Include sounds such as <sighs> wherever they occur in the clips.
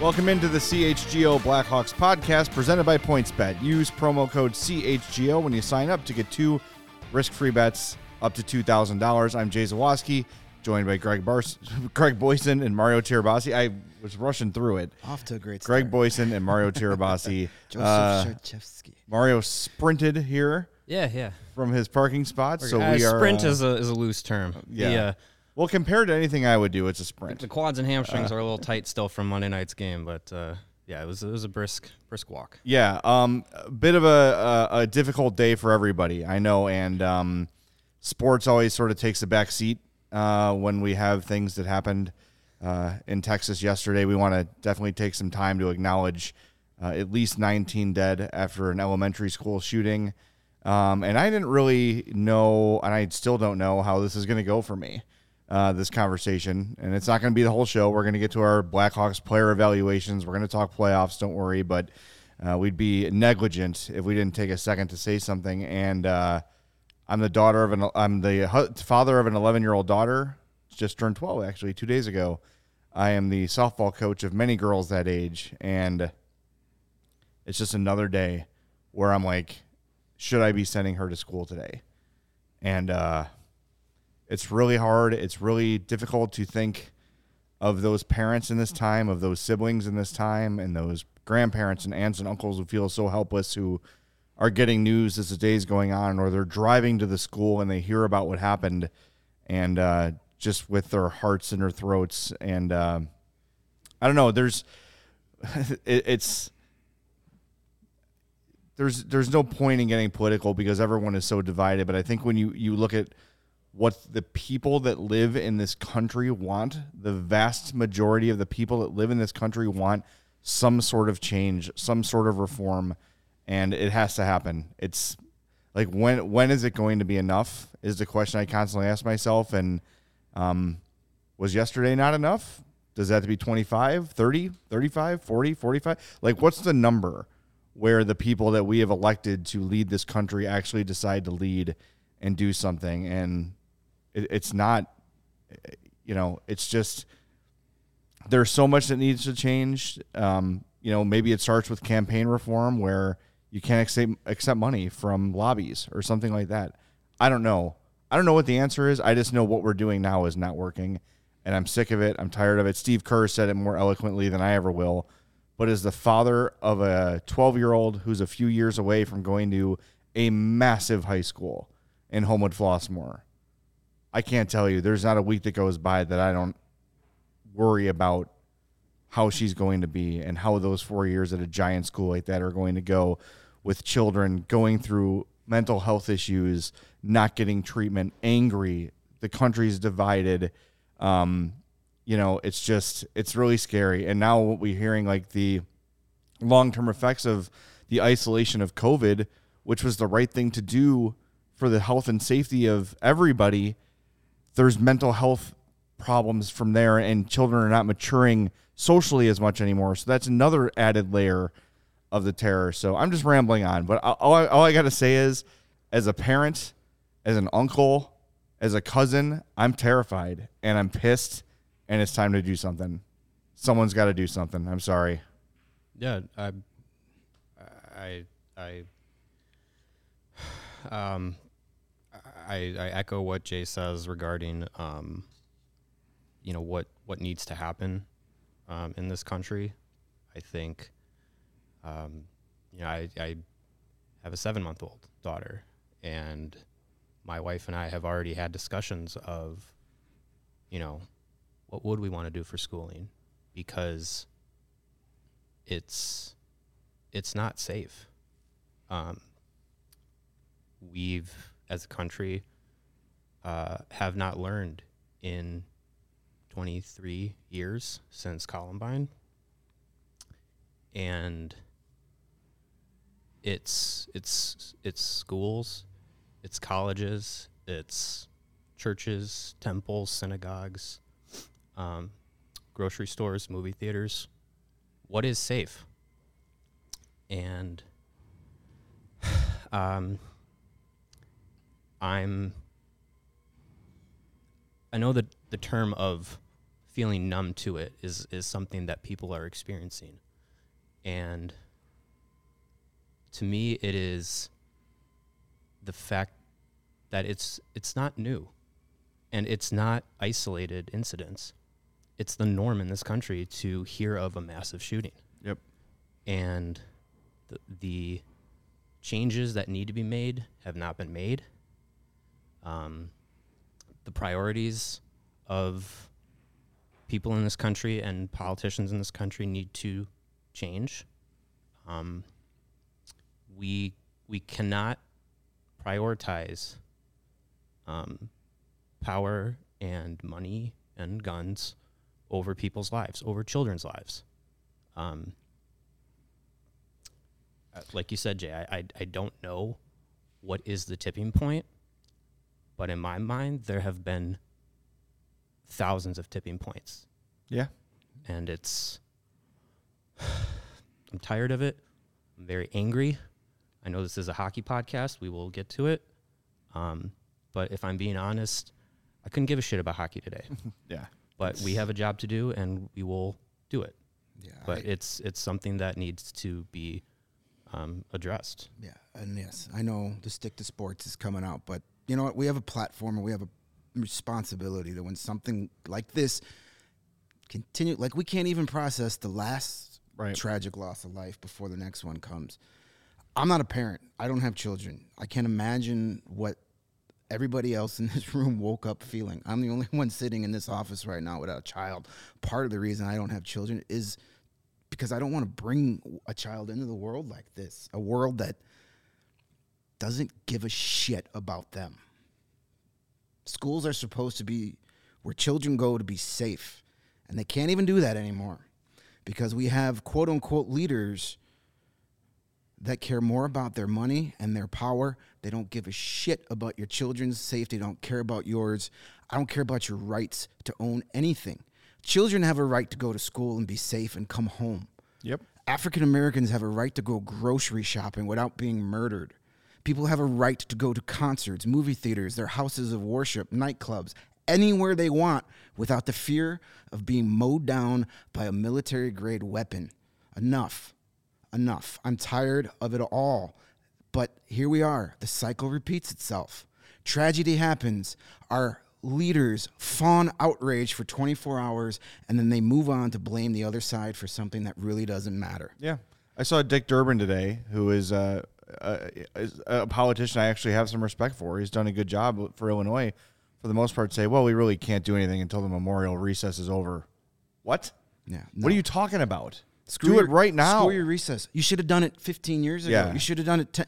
Welcome into the CHGO Blackhawks podcast presented by PointsBet. Use promo code CHGO when you sign up to get two risk-free bets up to two thousand dollars. I'm Jay Zawaski, joined by Greg Bars, <laughs> Greg Boysen, and Mario Tirabassi. I was rushing through it. Off to a great Greg start. Boysen and Mario <laughs> Tirabassi. Joseph Uh, Sharchevsky. Mario sprinted here Yeah, yeah. from his parking spot, so Uh, we are. sprint uh, is a is a loose term. yeah. The, uh, well, compared to anything I would do, it's a sprint. the quads and Uh. hamstrings are a little tight still from Monday night's game, but uh, yeah, it was it was a brisk brisk walk. Yeah, um, a bit of a, a, a difficult day for everybody, I know, and um, sports always sort of takes a back seat uh, when we have things that happened uh, in Texas yesterday. We want to definitely take some time to acknowledge uh, at least 19 dead after an elementary school shooting, um, and I didn't really know, and I still don't know how this is going to go for me. Uh, this conversation, and it's not going to be the whole show. We're going to get to our Blackhawks player evaluations. We're going to talk playoffs. Don't worry, but uh, we'd be negligent if we didn't take a second to say something. And uh, I'm the daughter of an I'm the father of an 11 year old daughter. Just turned 12 actually two days ago. I am the softball coach of many girls that age, and it's just another day where I'm like, should I be sending her to school today? And uh, it's really hard. It's really difficult to think of those parents in this time, of those siblings in this time, and those grandparents and aunts and uncles who feel so helpless, who are getting news as the day's going on, or they're driving to the school and they hear about what happened, and uh, just with their hearts in their throats. And uh, I don't know. There's, <laughs> it, it's there's there's no point in getting political because everyone is so divided. But I think when you you look at what the people that live in this country want, the vast majority of the people that live in this country want some sort of change, some sort of reform, and it has to happen. It's like when when is it going to be enough is the question I constantly ask myself and um was yesterday not enough? Does that have to be 25, 30, 35, 40, 45? Like what's the number where the people that we have elected to lead this country actually decide to lead and do something and it, it's not you know it's just there's so much that needs to change. Um, you know maybe it starts with campaign reform where you can't accept, accept money from lobbies or something like that. I don't know. I don't know what the answer is. I just know what we're doing now is not working and i'm sick of it. I'm tired of it. Steve kerr said it more eloquently than i ever will. But as the father of a 12 year old who's a few years away from going to a massive high school in homewood flossmoor I can't tell you. There's not a week that goes by that I don't worry about how she's going to be and how those four years at a giant school like that are going to go with children going through mental health issues, not getting treatment, angry. The country's divided. Um, you know, it's just, it's really scary. And now what we're hearing, like the long term effects of the isolation of COVID, which was the right thing to do for the health and safety of everybody there's mental health problems from there and children are not maturing socially as much anymore. So that's another added layer of the terror. So i'm just rambling on but all I, all I got to say is as a parent as an uncle as a cousin i'm terrified and i'm pissed and it's time to do something. Someone's got to do something. I'm sorry. Yeah, I, I, I, um, I, I echo what Jay says regarding, um, you know what what needs to happen, um, in this country. I think, um, you know, I, I have a seven month old daughter, and my wife and I have already had discussions of, you know, what would we want to do for schooling, because it's it's not safe. Um, we've, as a country, uh, have not learned in 23 years since Columbine, and it's it's it's schools, it's colleges, it's churches, temples, synagogues, um, grocery stores, movie theaters. What is safe? And <sighs> um, i'm i know that the term of feeling numb to it is is something that people are experiencing and to me it is the fact that it's it's not new and it's not isolated incidents it's the norm in this country to hear of a massive shooting. Yep. And the, the changes that need to be made have not been made. Um, the priorities of people in this country and politicians in this country need to change. Um, we we cannot prioritize um, power and money and guns over people's lives, over children's lives. Um, uh, like you said, Jay, I, I, I don't know what is the tipping point, but in my mind, there have been thousands of tipping points. Yeah. And it's, <sighs> I'm tired of it. I'm very angry. I know this is a hockey podcast. We will get to it. Um, but if I'm being honest, I couldn't give a shit about hockey today. <laughs> yeah but we have a job to do and we will do it. Yeah, but I, it's it's something that needs to be um, addressed. Yeah, and yes, I know the stick to sports is coming out, but you know what? We have a platform and we have a responsibility that when something like this continue, like we can't even process the last right. tragic loss of life before the next one comes. I'm not a parent. I don't have children. I can't imagine what everybody else in <laughs> this room woke up feeling. I'm the only <laughs> one sitting in this office right now without a child. Part of the reason I don't have children is because I don't want to bring a child into the world like this, a world that doesn't give a shit about them. Schools are supposed to be where children go to be safe, and they can't even do that anymore because we have quote unquote leaders that care more about their money and their power. They don't give a shit about your children's safety. They don't care about yours. I don't care about your rights to own anything. Children have a right to go to school and be safe and come home. Yep. African Americans have a right to go grocery shopping without being murdered. People have a right to go to concerts, movie theaters, their houses of worship, nightclubs, anywhere they want without the fear of being mowed down by a military grade weapon. Enough enough. I'm tired of it all. But here we are. The cycle repeats itself. Tragedy happens. Our leaders fawn outrage for 24 hours and then they move on to blame the other side for something that really doesn't matter. Yeah. I saw Dick Durbin today, who is, uh, uh, a politician I actually have some respect for. He's done a good job for Illinois, for the most part. Say, well, we really can't do anything until the memorial recess is over. What? Yeah. No. What are you talking about? Screw Do your, it right now. Screw your recess. You should have done it 15 years ago. Yeah. You should have done it.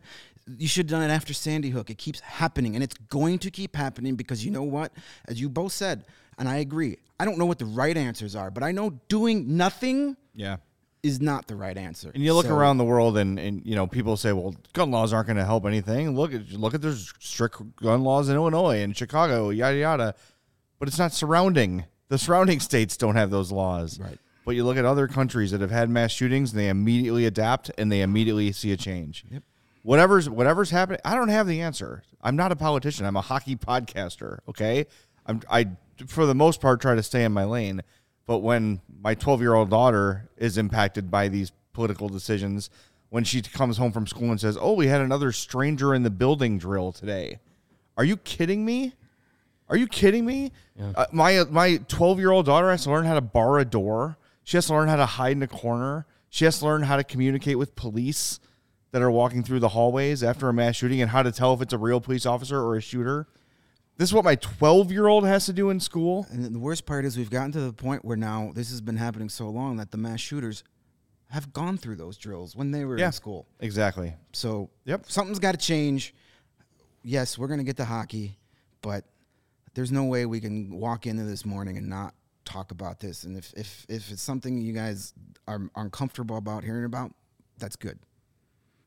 You should have done it after Sandy Hook. It keeps happening, and it's going to keep happening because you know what? As you both said, and I agree. I don't know what the right answers are, but I know doing nothing. Yeah. Is not the right answer. And you look So- around the world, and, and you know people say, "Well, gun laws aren't going to help anything." Look at look at there's strict gun laws in Illinois and Chicago, yada yada. But it's not surrounding. The surrounding <laughs> states don't have those laws. Right. But you look at other countries that have had mass shootings, and they immediately adapt and they immediately see a change. Yep. Whatever's whatever's happening, I don't have the answer. I'm not a politician. I'm a hockey podcaster. Okay. I'm I for the most part try to stay in my lane. But when my 12 year old daughter is impacted by these political decisions when she comes home from school and says, "Oh, we had another stranger in the building drill today." Are you kidding me? Are you kidding me? Uh, my my 12 year old daughter has to learn how to bar a door. She has to learn how to hide in a corner. She has to learn how to communicate with police that are walking through the hallways after a mass shooting and how to tell if it's a real police officer or a shooter. This is what my 12 year old has to do in school. And the worst part is we've gotten to the point where now this has been happening so long that the mass shooters have gone through those drills when they were Yeah. in school. Exactly. So Yep. something's got to change. Yes, we're going to get to hockey, but there's no way we can walk into this morning and not talk about this. And if if if it's something you guys are, are uncomfortable about hearing about, that's good.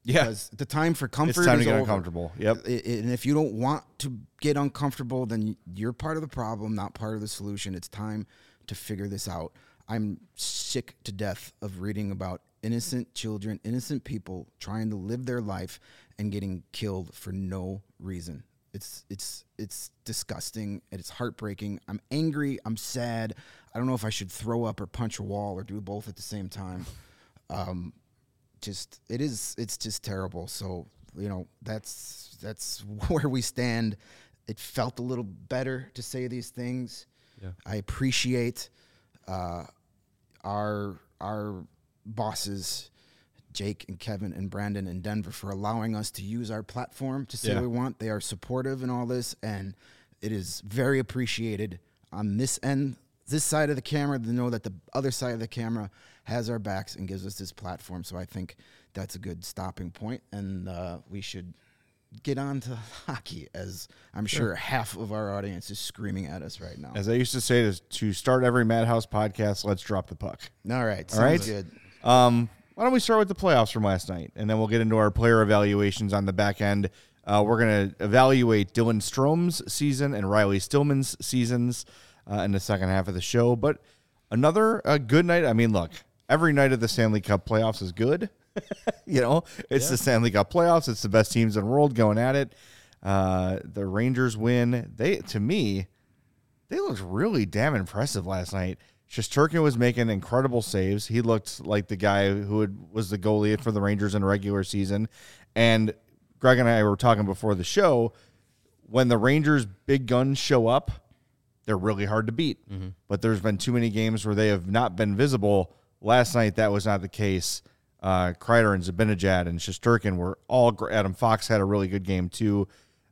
Yeah. Because the time for comfort It's time to get over. uncomfortable. Yep. And if you don't want to get uncomfortable, then you're part of the problem, not part of the solution. It's time to figure this out. I'm sick to death of reading about innocent children, innocent people trying to live their life and getting killed for no reason. It's it's it's disgusting and it's heartbreaking. I'm angry. I'm sad. I don't know if I should throw up or punch a wall or do both at the same time. Um, just it is it's just terrible so you know that's that's <laughs> where we stand it felt a little better to say these things Yeah. i appreciate uh, our our bosses jake and kevin and brandon in denver for allowing us to use our platform to say Yeah. what we want they are supportive in all this and it is very appreciated on this end this side of the camera to know that the other side of the camera has our backs and gives us this platform. So I think that's a good stopping point, and uh, we should get on to <laughs> hockey, as I'm sure half of our audience is screaming at us right now. As I used to say to, to start every Madhouse podcast, let's drop the puck. All right, All right. good. Um, why don't we start with the playoffs from last night, and then we'll get into our player evaluations on the back end. Uh, we're going to evaluate Dylan Strome's season and Riley Stillman's seasons uh, in the second half of the show. But another uh, good night. I mean, look, every night of the Stanley Cup playoffs is good. <laughs> you know, it's the Stanley Cup playoffs. It's the best teams in the world going at it. Uh, the Rangers win. They, to me, they looked really damn impressive last night. Shesterkin was making incredible saves. He looked like the guy who had, was the goalie for the Rangers in regular season. And Greg and I were talking before the show. When the Rangers' big guns show up, they're really hard to beat. But there's been too many games where they have not been visible. Last night, that was not the case. Uh, Kreider and Zibanejad and Shesterkin were all. gr- Adam Fox had a really good game too.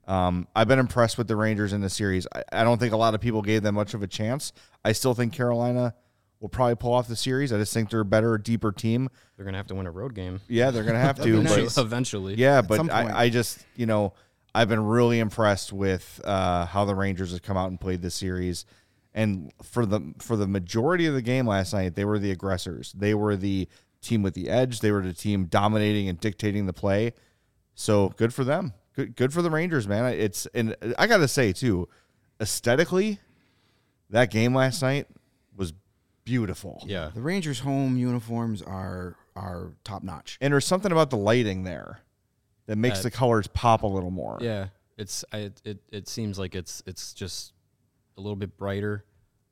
Um, I've been impressed with the Rangers in the series. I, I don't think a lot of people gave them much of a chance. I still think Carolina will probably pull off the series. I just think they're a better, deeper team. They're gonna have to win a road game. Yeah, they're gonna have <laughs> to. be but- eventually. yeah, some but. I, I just, you know, I've been really impressed with uh, how the Rangers have come out and played this series. And for the for the majority of the game last night, they were the aggressors. They were the team with the edge. They were the team dominating and dictating the play. So good for them. Good good for the Rangers, man. It's and I got to say too, aesthetically, that game last night was beautiful. Yeah. The Rangers' home uniforms are are top notch. And there's something about the lighting there that makes Uh, the colors pop a little more. Yeah. It's I, it it seems like it's it's just a little bit brighter.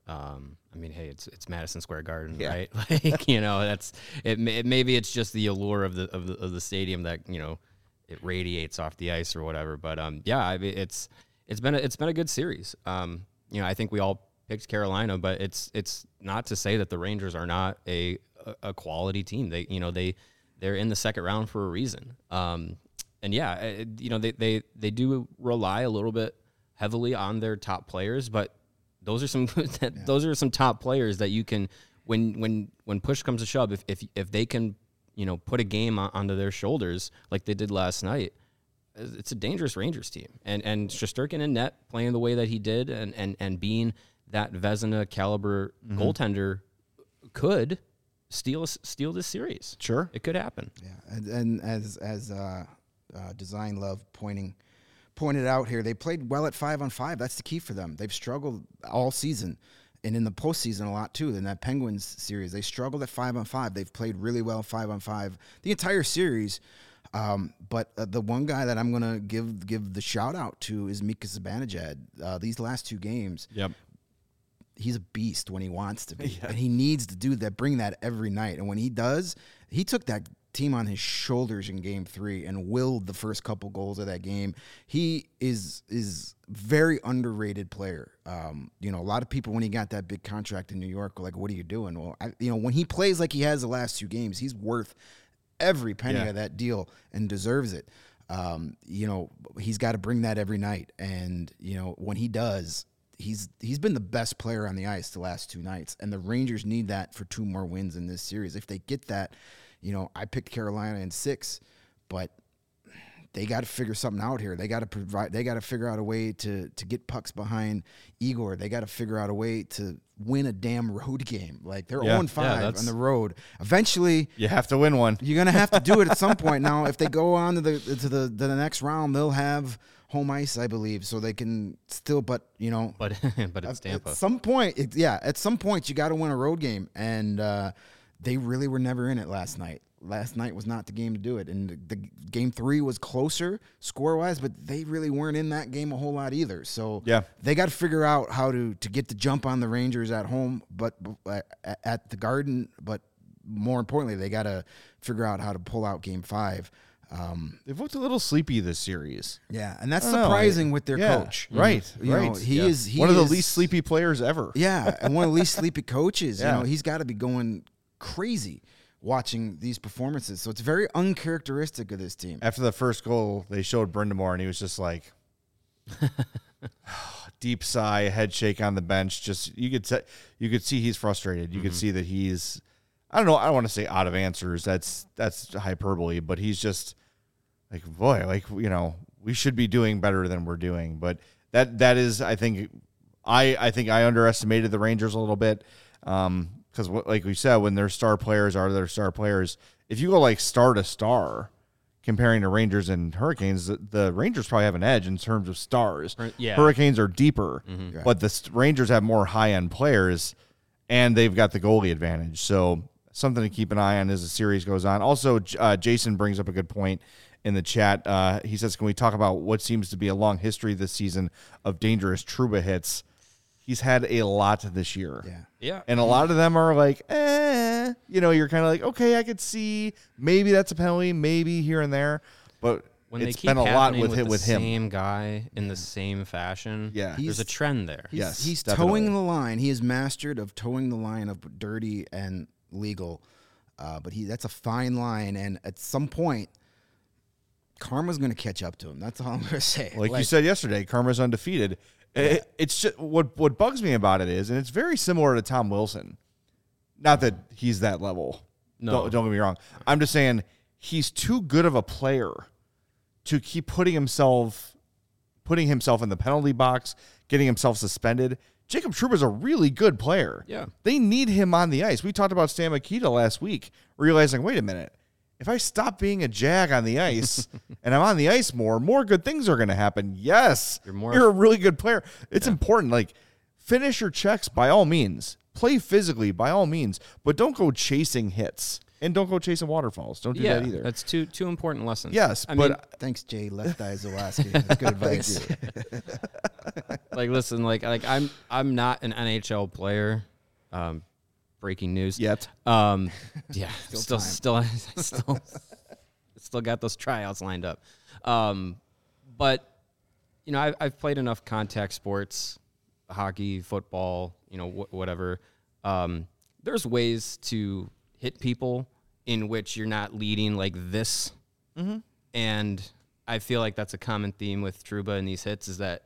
Um, I mean, hey, it's it's Madison Square Garden, Yeah. right? <laughs> Like you know, that's it, may- Maybe it's just the allure of the of the of the stadium that you know it radiates off the ice or whatever. But um, yeah, I mean, it's it's been a, it's been a good series. Um, you know, I think we all picked Carolina, but it's it's not to say that the Rangers are not a a, a quality team. They you know they they're in the second round for a reason. Um, and yeah, it, you know they they they do rely a little bit heavily on their top players, but those are some <laughs> those are some top players that you can when when when push comes to shove if if if they can you know put a game on, onto their shoulders like they did last night it's a dangerous Rangers team. And and Shesterkin in net playing the way that he did and and and being that Vezina caliber goaltender could steal steal this series. Sure. it could happen. Yeah, and, and as as uh, uh, Design Love pointing pointed out here, they played well at five on five. That's the key for them. They've struggled all season, and in the postseason a lot too. In that Penguins series, they struggled at five on five. They've played really well five on five the entire series. Um, but uh, the one guy that I'm gonna give give the shout out to is Mika Zibanejad. Uh, these last two games, Yep. he's a beast when he wants to be, <laughs> and he needs to do that, bring that every night. And when he does, he took that team on his shoulders in game three and willed the first couple goals of that game. He is is very underrated player. Um, you know, a lot of people when he got that big contract in New York were like, "What are you doing?" Well, I, you know, when he plays like he has the last two games, he's worth every penny Yeah. of that deal and deserves it. Um, you know, he's got to bring that every night, and you know when he does, he's he's been the best player on the ice the last two nights, and the Rangers need that for two more wins in this series. If they get that, you know, I picked Carolina in six, but they got to figure something out here. They got to provide. They got to figure out a way to to get pucks behind Igor. They got to figure out a way to win a damn road game. Like they're Yeah. 0 5 Yeah, on the road. Eventually, You have to win one. you're gonna have to do it at some point. Now, if they <laughs> go on to the to the to the next round, they'll have home ice, I believe, so they can still. But you know, But <laughs> but it's Tampa. at some point, it, yeah, at some point you got to win a road game, and uh, they really were never in it last night. Last night was not the game to do it, and the, the game three was closer score wise, but they really weren't in that game a whole lot either. So Yeah. they got to figure out how to to get the jump on the Rangers at home, but uh, at the Garden. But more importantly, they got to figure out how to pull out Game Five. Um, They've looked a little sleepy this series. yeah, and that's know, surprising with their yeah, coach, Right, You right. know, he Yeah. is he one of the is- least sleepy players ever. yeah, and one of the least sleepy coaches. <laughs> Yeah. You know, he's got to be going crazy watching these performances. So it's very uncharacteristic of this team. After the first goal, they showed Brind'Amour, and he was just like, <laughs> deep sigh, head shake on the bench. Just you could se- you could see he's frustrated. You could see that he's I don't know. I don't want to say out of answers. That's that's hyperbole, but he's just like boy, like you know, we should be doing better than we're doing. But that that is, I think, I I think I underestimated the Rangers a little bit. Um, because like we said, when their star players are their star players, if you go like star to star, comparing to Rangers and Hurricanes, the, the Rangers probably have an edge in terms of stars. Yeah. Hurricanes are deeper, but the Rangers have more high end players, and they've got the goalie advantage. So something to keep an eye on as the series goes on. Also, uh, Jason brings up a good point in the chat. Uh, he says, "Can we talk about what seems to be a long history this season of dangerous Trouba hits?" He's had a lot this year. Yeah. yeah. And a lot of them are like, eh, you know, you're kind of like, okay, I could see maybe that's a penalty, maybe here and there, but when it's they keep been a lot happening with with, him. the With him. same guy in the same fashion. Yeah. there's a trend there. He's, Yes, he's definitely. towing the line. He is mastered of towing the line of dirty and legal. Uh, but he that's a fine line, and at some point, karma's going to catch up to him. That's all I'm going <laughs> to say. Like, you said yesterday, Karma's undefeated. It- it's just what what bugs me about it is, and it's very similar to Tom Wilson. Not that he's that level. No. Don't, don't get me wrong. I'm just saying he's too good of a player to keep putting himself putting himself in the penalty box, getting himself suspended. Jacob Trouba's a really good player. Yeah. They need him on the ice. We talked about Stan Mikita last week, realizing, wait a minute, if I stop being a jag on the ice <laughs> and I'm on the ice more, more good things are going to happen. Yes, You're more- you're a really good player. It's important. Like, finish your checks by all means, play physically by all means, but don't go chasing hits and don't go chasing waterfalls. Don't do yeah, that either. that's two two important lessons. yes, I but mean, <laughs> Thanks, Jay Left Eye Zawaski. <laughs> That's good advice. like listen, like like I'm I'm not an NHL player. Um, breaking news. yet. Um, <laughs> yeah, still, time. still, <laughs> <laughs> still, still got those tryouts lined up. Um, but you know, I've, I've played enough contact sports, hockey, football, you know, wh- whatever. Um, there's ways to hit people in which you're not leading like this, and I feel like that's a common theme with Trouba in these hits is that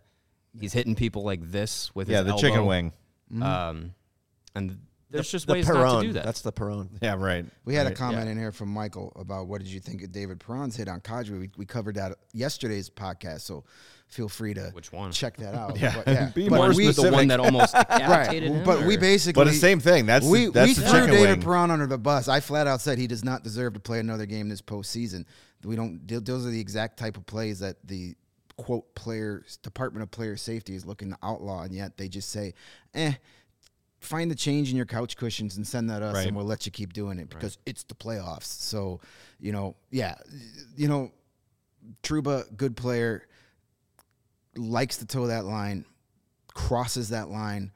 he's hitting people like this with Yeah, his the elbow. chicken wing. Um, and there's just the ways Perron. not to do that. That's the Perron. Yeah, right. We had a Right. comment in here from Michael about what did you think of David Perron's hit on Kadri. We, we covered that yesterday's podcast, so feel free to Which one? check that out. <laughs> Yeah. But, yeah. <laughs> Be But more we, the one that almost <laughs> decapitated right. him. But we basically But the same thing. That's we the, that's we the threw David wing. Perron under the bus. I flat out said he does not deserve to play another game this postseason. We don't. Those are the exact type of plays that the quote player Department of Player Safety is looking to outlaw, and yet they just say, "Eh." Find the change in your couch cushions and send that us, Right. and we'll let you keep doing it because it's the playoffs. So, you know, yeah, you know, Trouba, good player, likes to toe that line, crosses that line,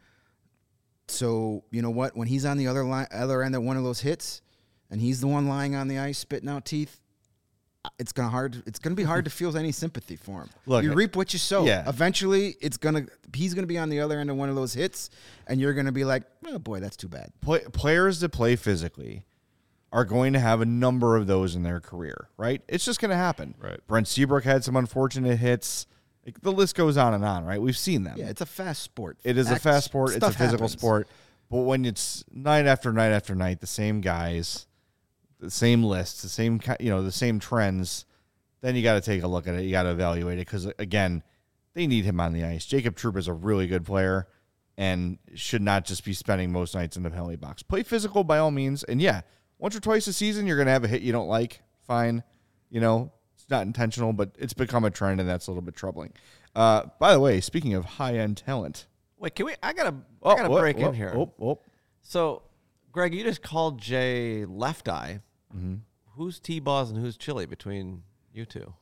so you know what? When he's on the other line, other end of one of those hits, and he's the one lying on the ice spitting out teeth, it's gonna hard. It's gonna be hard to feel any sympathy for him. Look, you reap what you sow. yeah. Eventually, it's gonna. He's gonna be on the other end of one of those hits, and you're gonna be like, oh boy, that's too bad. play, players that play physically are going to have a number of those in their career, right? It's just going to happen. Right. Brent Seabrook had some unfortunate hits. Like, the list goes on and on, right? We've seen them. Yeah, it's a fast sport. It is a fast sport. It's a physical happens. sport. But when it's night after night after night, the same guys, the same lists, the same you know, the same trends, then you got to take a look at it. You got to evaluate it because again, they need him on the ice. Jacob Trouba is a really good player and should not just be spending most nights in the penalty box. Play physical by all means, and yeah, once or twice a season you're gonna have a hit you don't like. Fine, you know it's not intentional, but it's become a trend, and that's a little bit troubling. Uh, by the way, speaking of high end talent. Wait, can we? I gotta, Oh, I gotta break in here. So, Greg, you just called Jay Left Eye. Mm-hmm. Who's T Boz and who's Chili between you two?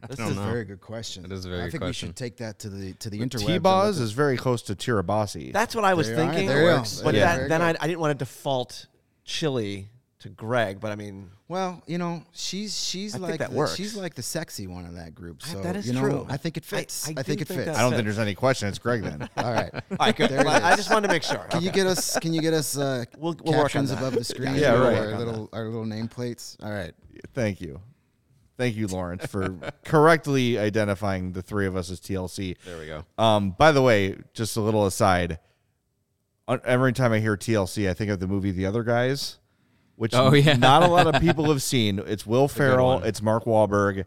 This That's is a very good question. That is a very I good think we question. should take that to the to the interwebs. and T-Boz is very close to Tirabassi. that's what I was There you are. thinking. There you go. But Yeah. that, Very then I. I didn't want to default Chili to Greg. But I mean, Well, you know, she's she's I like that the, works. she's like the sexy one of that group. I- So that is you know, true. I think it fits. I I, do think it think fits. I don't fits. think there's any question. It's Greg then. <laughs> All right. all right, good. There I just wanted to make sure. Can you get us? Can you get us uh, We'll- we'll captions above the screen? Yeah, or right. Our little our little nameplates. All right. Thank you. Thank you, Lawrence, for correctly identifying the three of us as TLC. There we go. Um, by the way, just a little aside. uh, Every time I hear TLC, I think of the movie The Other Guys, which Oh, yeah. not a lot of <laughs> people have seen. It's Will Ferrell, it's Mark Wahlberg.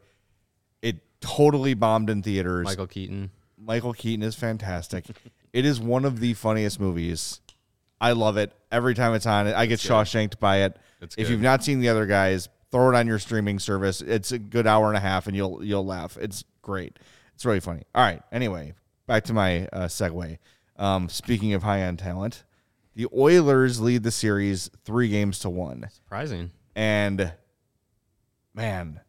It totally bombed in theaters. Michael Keaton. Michael Keaton is fantastic. it is one of the funniest movies. I love it every time it's on. I get Shawshanked by it. It's if good. you've not seen the other guys, throw it on your streaming service. It's a good hour and a half, and you'll you'll laugh. It's great. It's really funny. All right. Anyway, back to my uh, segue. Um, speaking of high end talent, the Oilers lead the series three games to one, Surprising. and man,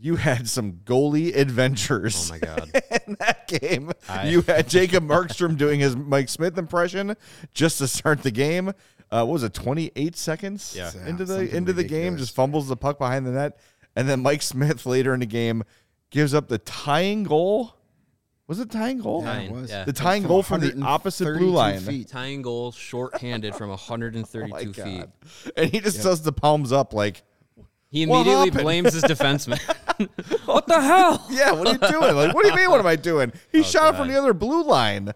you had some goalie adventures Oh my god. <laughs> in that game. I- you had Jacob Markstrom doing his Mike Smith impression just to start the game. Uh, what was it, 28 seconds Yeah. Yeah, into the something into the game, just fumbles the puck behind the net, and then Mike Smith later in the game gives up the tying goal. Was it tying goal? Yeah, it was. yeah. The tying goal from the opposite blue line. feet. Tying goal, short-handed from 132 <laughs> Oh feet. And he just does the palms up like, He immediately happened? blames his defenseman. <laughs> what the hell? <laughs> yeah, what are you doing? Like, what do you mean? What am I doing? He shot from the other blue line.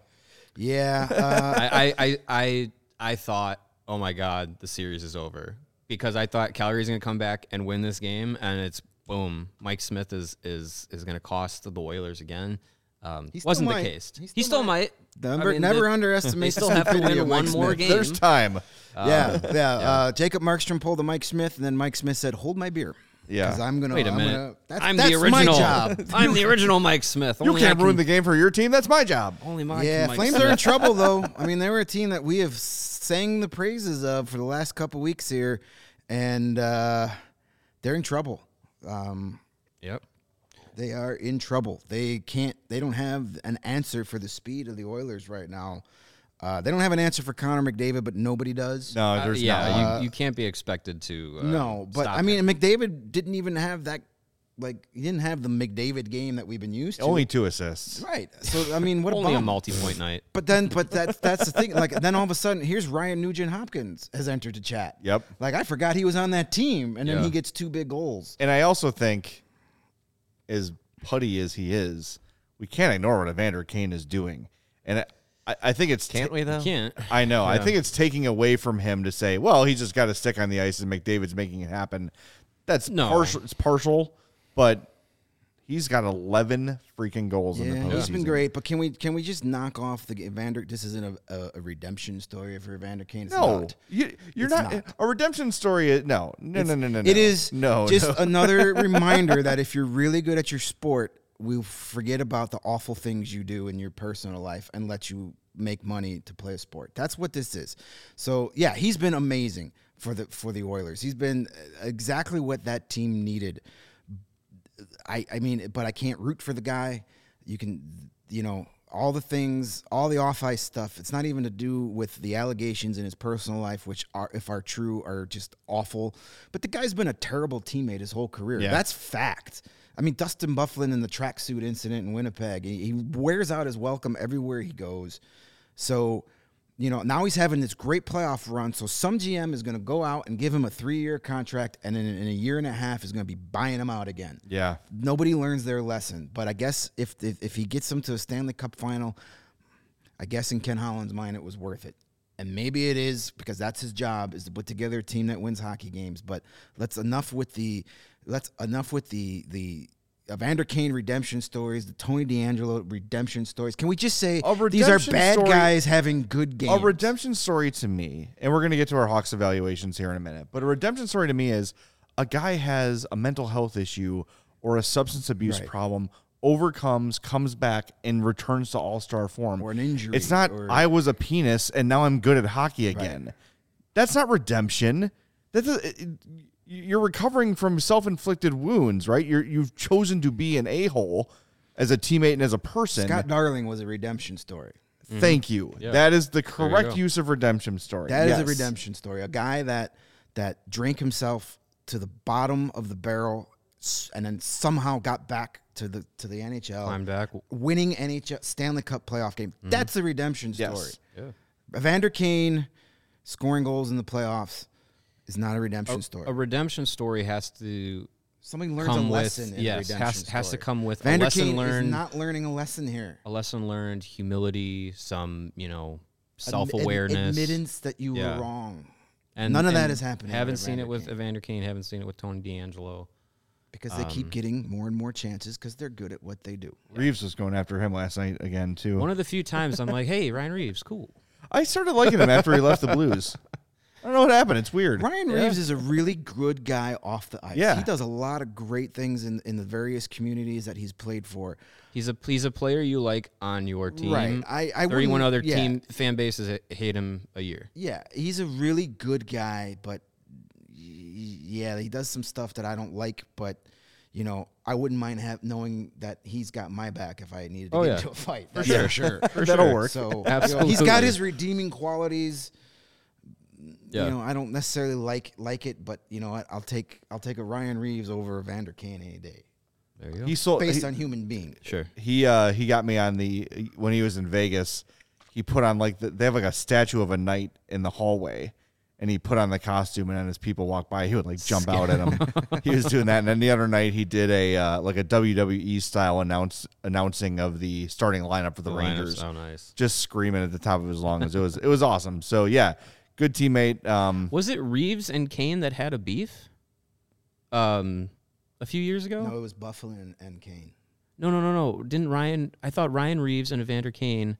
Yeah. Uh, I, I, I, I, I thought, oh my god, the series is over because I thought Calgary's gonna come back and win this game, and it's boom. Mike Smith is is is gonna cost the Oilers again. Um, He wasn't might. the case. He He still still, might. Never, I mean, never the- underestimate. <laughs> They still have to win of one Mike more Smith. game. There's time. yeah, yeah. Uh, Jacob Markstrom pulled the Mike Smith, and then Mike Smith said, "Hold my beer." Yeah. because I'm gonna. Wait a I'm minute. Gonna, that's, I'm that's the original. My job. <laughs> I'm the original Mike Smith. You can't I ruin the game for your team. That's my job. Only my yeah, Mike Flames Smith. are in <laughs> trouble though. I mean, they were a team that we have sang the praises of for the last couple weeks here, and uh, they're in trouble. Um, Yep. They are in trouble. They can't. They don't have an answer for the speed of the Oilers right now. Uh, they don't have an answer for Connor McDavid, but nobody does. No, Uh, there's yeah, not. you, you can't be expected to. Uh, No, but stop I mean, him. McDavid didn't even have that. Like he didn't have the McDavid game that we've been used to. Only two assists. right. So I mean, what <laughs> only a bum. multi-point night. But then, but that's that's the thing. Like then all of a sudden, here's Ryan Nugent Hopkins has entered the chat. Yep. Like I forgot he was on that team, and then Yeah. he gets two big goals. And I also think, as putty as he is, we can't ignore what Evander Kane is doing. And I, I think it's Can't we though? Can't. I know. I think it's taking away from him to say, "Well, he's just got to stick on the ice and McDavid's making it happen." That's No. partial. It's partial, but he's got eleven freaking goals in the Yeah, postseason. he's been great. But can we can we just knock off the Evander? This isn't a, a, a redemption story for Evander Kane. It's No, not. you, you're It's not, not. a redemption story. is- No, no, no, no, no, no. It is no, just no. <laughs> another reminder that if you're really good at your sport, we'll forget about the awful things you do in your personal life and let you make money to play a sport. That's what this is. So yeah, he's been amazing for the for the Oilers. He's been uh, exactly what that team needed. I I mean, but I can't root for the guy. You can, you know, all the things, all the off ice stuff. It's not even to do with the allegations in his personal life, which are, if are true, are just awful. But the guy's been a terrible teammate his whole career. Yeah. That's fact. I mean, Dustin Byfuglien in the tracksuit incident in Winnipeg, he, he wears out his welcome everywhere he goes. So, you know, now he's having this great playoff run. So some GM is going to go out and give him a three-year contract, and in, in a year and a half is going to be buying him out again Yeah. nobody learns their lesson. But I guess if, if if he gets them to a Stanley Cup final, I guess in Ken Holland's mind it was worth it. And maybe it is because that's his job is to put together a team that wins hockey games. But let's enough with the let's enough with the the Evander Kane redemption stories, the Tony DeAngelo redemption stories. Can we just say these are bad story- guys having good games? A redemption story to me, and we're going to get to our Hawks evaluations here in a minute, but a redemption story to me is a guy has a mental health issue or a substance abuse Right. problem, overcomes, comes back, and returns to all star form. Or an injury, It's not, or- I was a penis and now I'm good at hockey again. That's not redemption. That's a, it- you're recovering from self inflicted wounds, right? You're, you've chosen to be an a hole as a teammate and as a person. Scott Darling was a redemption story. Mm-hmm. Thank you. Yeah. That is the correct use of redemption story. That is a redemption story. A guy that that drank himself to the bottom of the barrel and then somehow got back to the to the NHL, Climbed back. winning NHL Stanley Cup playoff game. Mm-hmm. That's a redemption story. Yes. Yeah. Evander Kane scoring goals in the playoffs is not a redemption A, story. a redemption story has to Somebody learns come a with lesson in a yes redemption has has to come with Vander a lesson Kane learned is not learning a lesson here. a lesson learned humility some you know self awareness admittance that you Yeah. were wrong. and None of that and is happening Haven't seen Evander it with Kane. Evander Kane. Haven't seen it with Tony DeAngelo. because they Um, keep getting more and more chances because they're good at what they do. Reaves was going after him last night again too. One of the few times I'm like, hey, Ryan Reaves, cool. I started liking him after he left the Blues. <laughs> I don't know what happened. It's weird. Ryan Reaves is a really good guy off the ice. Yeah. He does a lot of great things in, in the various communities that he's played for. He's a he's a player you like on your team. Right. I- I Thirty-one other yeah. team fan bases hate him a year. Yeah, he's a really good guy, but yeah, he does some stuff that I don't like, but you know, I wouldn't mind have knowing that he's got my back if I needed to Oh, get yeah. into a fight. That's sure. for sure. <laughs> <laughs> That'll work. So you know, Absolutely. he's got his redeeming qualities. Yeah. You know, I don't necessarily like like it, but you know what? I'll take I'll take a Ryan Reaves over a Vander Kane any day, There you go. He sold. based he, on human being. sure. he uh he got me on the when he was in Vegas. He put on like the, they have like a statue of a knight in the hallway, and he put on the costume, and then as people walk by, he would like jump out at him. <laughs> he was doing that, and then the other night he did a uh, like a WWE style announce announcing of the starting lineup for the, lineups, Rangers. Oh, nice. just screaming at the top of his lungs. It was it was awesome. So yeah, good teammate. Um, Was it Reaves and Kane that had a beef? Um, a few years ago. No, it was Buffalo and, and Kane. No, no, no, no. Didn't Ryan? I thought Ryan Reaves and Evander Kane,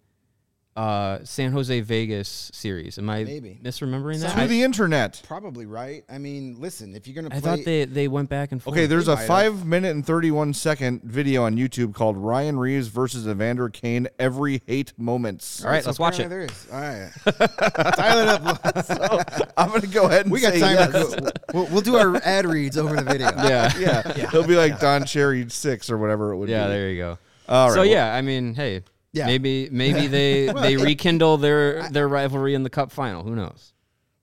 uh, San Jose Vegas series. Am I Maybe. misremembering that? to I, the internet. Probably right. I mean, listen, if you're gonna I thought they they went back and forth. Okay, there's a might five minute and thirty one second video on YouTube called Ryan Reaves versus Evander Kane. Every hate moments. All right, let's watch it. There is. All right, <laughs> dial it up. <laughs> I'm gonna go ahead and We got say time. yes. To, we'll, we'll do our ad reads over the video. <laughs> Yeah, yeah, he'll be like Don Cherry six or whatever it would yeah. be. There you go. All right. so well, yeah, I mean, hey, Yeah. maybe maybe <laughs> they they rekindle their their rivalry in the Cup final. Who knows?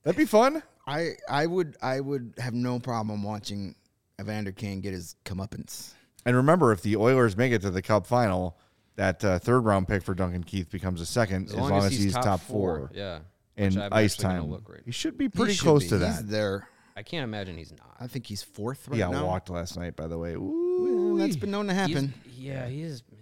that'd be fun. I I would I would have no problem watching Evander Kane get his comeuppance. And remember, if the Oilers make it to the Cup final, that uh, third round pick for Duncan Keith becomes a second as, long, as, he's, top, four, Yeah. in ice time. Look right. He should be pretty should close be. to He's that. there. I can't imagine he's not. I think he's fourth right He got now. walked last night, by the way. Well, that's been known to He's- happen. yeah, he is. Man.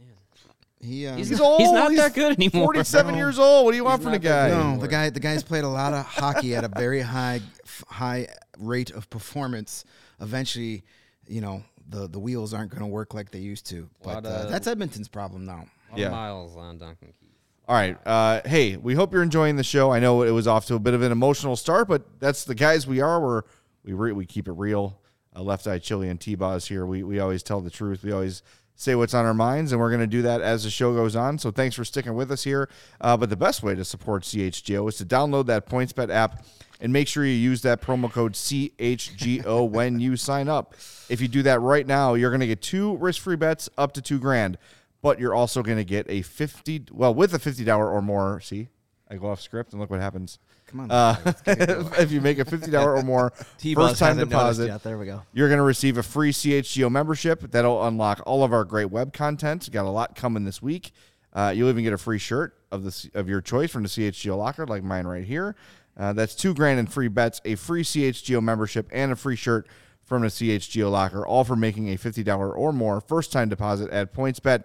He um, He's, He's not, old. <laughs> he's not He's that good anymore. 47 years old. What do you want He's from the guy? no, anymore. the guy the guy's played a lot of hockey at a very high high rate of performance. Eventually, you know, the the wheels aren't going to work like they used to. But Lot uh, that's Edmonton's problem now. A lot Yeah. miles on Duncan Keith. All right. Uh, hey, we hope you're enjoying the show. I know it was off to a bit of an emotional start, but that's the guys we are. We're, we re- we keep it real. Uh, Left Eye Chili and T-Boz here. We, we always tell the truth. We always say what's on our minds, and we're going to do that as the show goes on. So thanks for sticking with us here. Uh, but the best way to support CHGO is to download that PointsBet app and make sure you use that promo code CHGO when you sign up. If you do that right now, you're going to get two risk-free bets up to two grand. but you're also going to get a 50 well with a $50 or more see i go off script and look what happens Come on. uh, let's get it going. <laughs> if you make a $50 or more <laughs> first time deposit yet. There we go. you're going to receive a free CHGO membership that'll unlock all of our great web content. Got a lot coming this week. Uh, you'll even get a free shirt of the of your choice from the CHGO locker, like mine right here. Uh, that's two grand in free bets, a free CHGO membership, and a free shirt from the CHGO locker, all for making a fifty dollar or more first time deposit at PointsBet.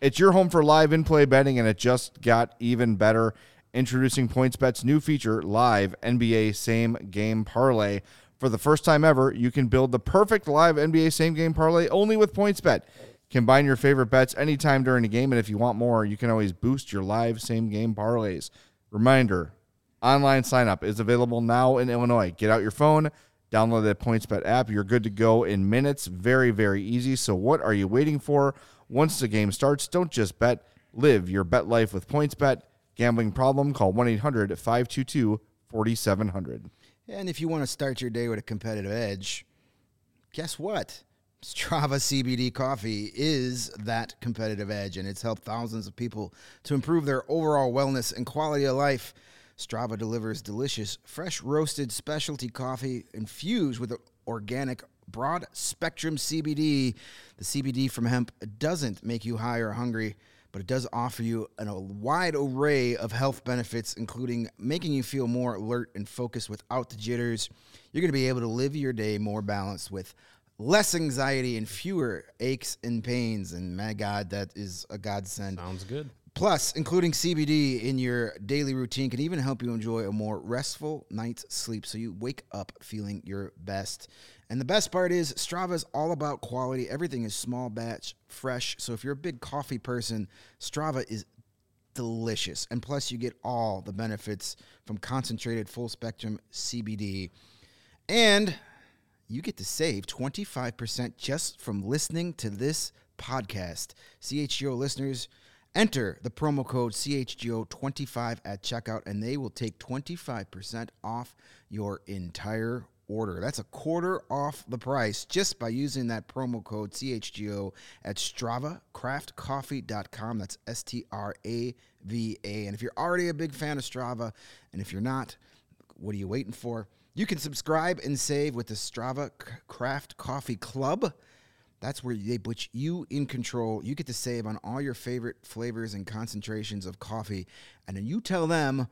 It's your home for live in play betting, and it just got even better. Introducing PointsBet's new feature, Live NBA Same Game Parlay. For the first time ever, you can build the perfect live NBA same game parlay only with PointsBet. Combine your favorite bets anytime during the game, and if you want more, you can always boost your live same game parlays. Reminder online sign up is available now in Illinois. Get out your phone, download the PointsBet app. You're good to go in minutes. Very, very easy. So, what are you waiting for? Once the game starts, don't just bet, live your bet life with PointsBet. Gambling problem? Call 1 800 522 4700. And if you want to start your day with a competitive edge, guess what? Strava CBD coffee is that competitive edge, and it's helped thousands of people to improve their overall wellness and quality of life. Strava delivers delicious, fresh roasted specialty coffee infused with organic, broad spectrum CBD. The CBD from hemp doesn't make you high or hungry but it does offer you an, a wide array of health benefits, including making you feel more alert and focused without the jitters. You're going to be able to live your day more balanced with less anxiety and fewer aches and pains. And my God, that is a godsend. Sounds good. Plus, including CBD in your daily routine can even help you enjoy a more restful night's sleep so you wake up feeling your best. And the best part is, Strava is all about quality. Everything is small batch, fresh. So if you're a big coffee person, Strava is delicious. And plus, you get all the benefits from concentrated full spectrum CBD. And you get to save 25% just from listening to this podcast. CHGO listeners, enter the promo code CHGO25 at checkout, and they will take 25% off your entire order. That's a quarter off the price just by using that promo code CHGO at StravaCraftCoffee.com. That's S T R A V A. And if you're already a big fan of Strava, and if you're not, what are you waiting for? You can subscribe and save with the Strava Craft Coffee Club. That's where they put you in control. You get to save on all your favorite flavors and concentrations of coffee. And then you tell them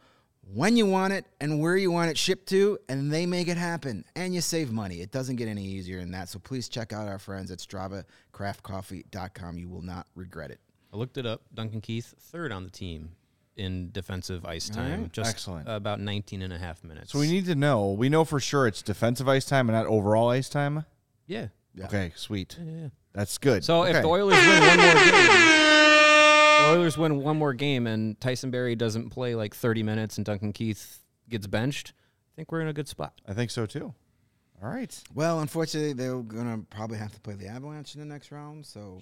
when you want it and where you want it shipped to, and they make it happen. And you save money. It doesn't get any easier than that. So please check out our friends at StravaCraftCoffee.com. You will not regret it. I looked it up. Duncan Keith, third on the team in defensive ice time. right. Just Excellent. about 19 and a half minutes. So we need to know. We know for sure it's defensive ice time and not overall ice time. Yeah. Yeah. Okay, sweet. yeah, yeah. That's good. So if the Oilers win one more game, the Oilers win one more game, and Tyson Barrie doesn't play like 30 minutes, and Duncan Keith gets benched, I think we're in a good spot. I think so too. All right. Well, unfortunately, they're going to probably have to play the Avalanche in the next round. So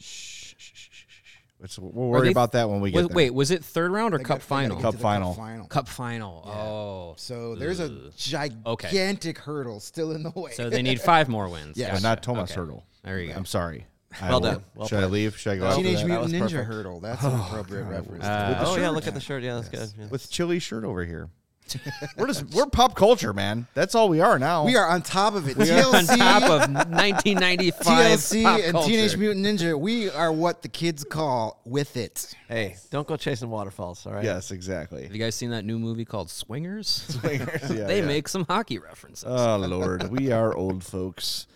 Let's, we'll worry they- about that when we get Was, there. wait, was it third round or They cup got- they gotta final? Cup to the final. final. Cup final. Yeah. Oh. So there's a Ugh. gigantic hurdle still in the way. So they need five more wins. <laughs> Yeah. Gotcha. not Thomas Okay. Hurdle. There you go. I'm sorry. I Well done. Well Should I played. leave? Should I go That was- Teenage that? that Mutant was Ninja perfect. Hurdle. That's an appropriate reference. Uh, With the oh yeah, shirt. look at the shirt. Yeah, that's good. Yeah. with chili shirt over here. <laughs> we're just we're pop culture, man. That's all we are now. We are on top of it. on TLC, top of 1995 <laughs> TLC pop and culture. Teenage Mutant Ninja. We are what the kids call with it. Hey, don't go chasing waterfalls. All right. Yes, exactly. Have you guys seen that new movie called Swingers? <laughs> Yeah, they yeah. make some hockey references. Oh Lord, we are old folks.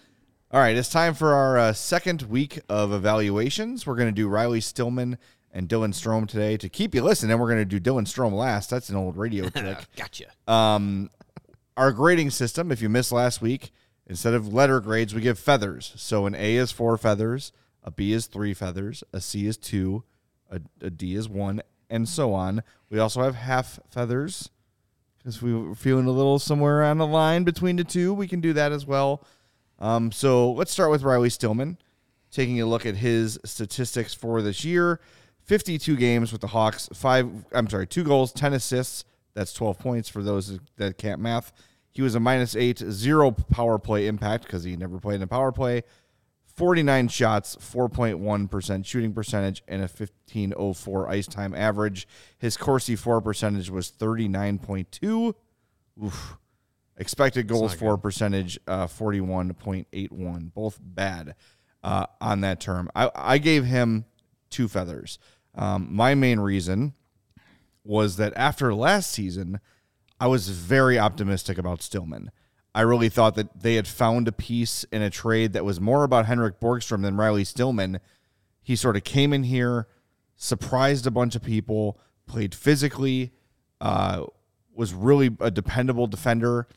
All right, it's time for our uh, second week of evaluations. We're going to do Riley Stillman and Dylan Strome today to keep you listening. And we're going to do Dylan Strome last. That's an old radio <laughs> trick. gotcha. Um, our grading system, if you missed last week, instead of letter grades, we give feathers. So an A is four feathers, a B is three feathers, a C is two, a, a D is one, and so on. We also have half feathers because we were feeling a little somewhere on the line between the two. We can do that as well. Um, so let's start with Riley Stillman, taking a look at his statistics for this year. 52 games with the Hawks, five, I'm sorry, two goals, 10 assists. That's 12 points for those that can't math. He was a minus eight, zero power play impact because he never played in a power play. 49 shots, 4.1% shooting percentage, and a 1504 ice time average. His Corsi 4 percentage was 39.2. Oof. Expected goals for percentage, uh, 41.81. Both bad uh, on that term. I, I gave him two feathers. Um, my main reason was that after last season, I was very optimistic about Stillman. I really thought that they had found a piece in a trade that was more about Henrik Borgstrom than Riley Stillman. He sort of came in here, surprised a bunch of people, played physically, uh, was really a dependable defender.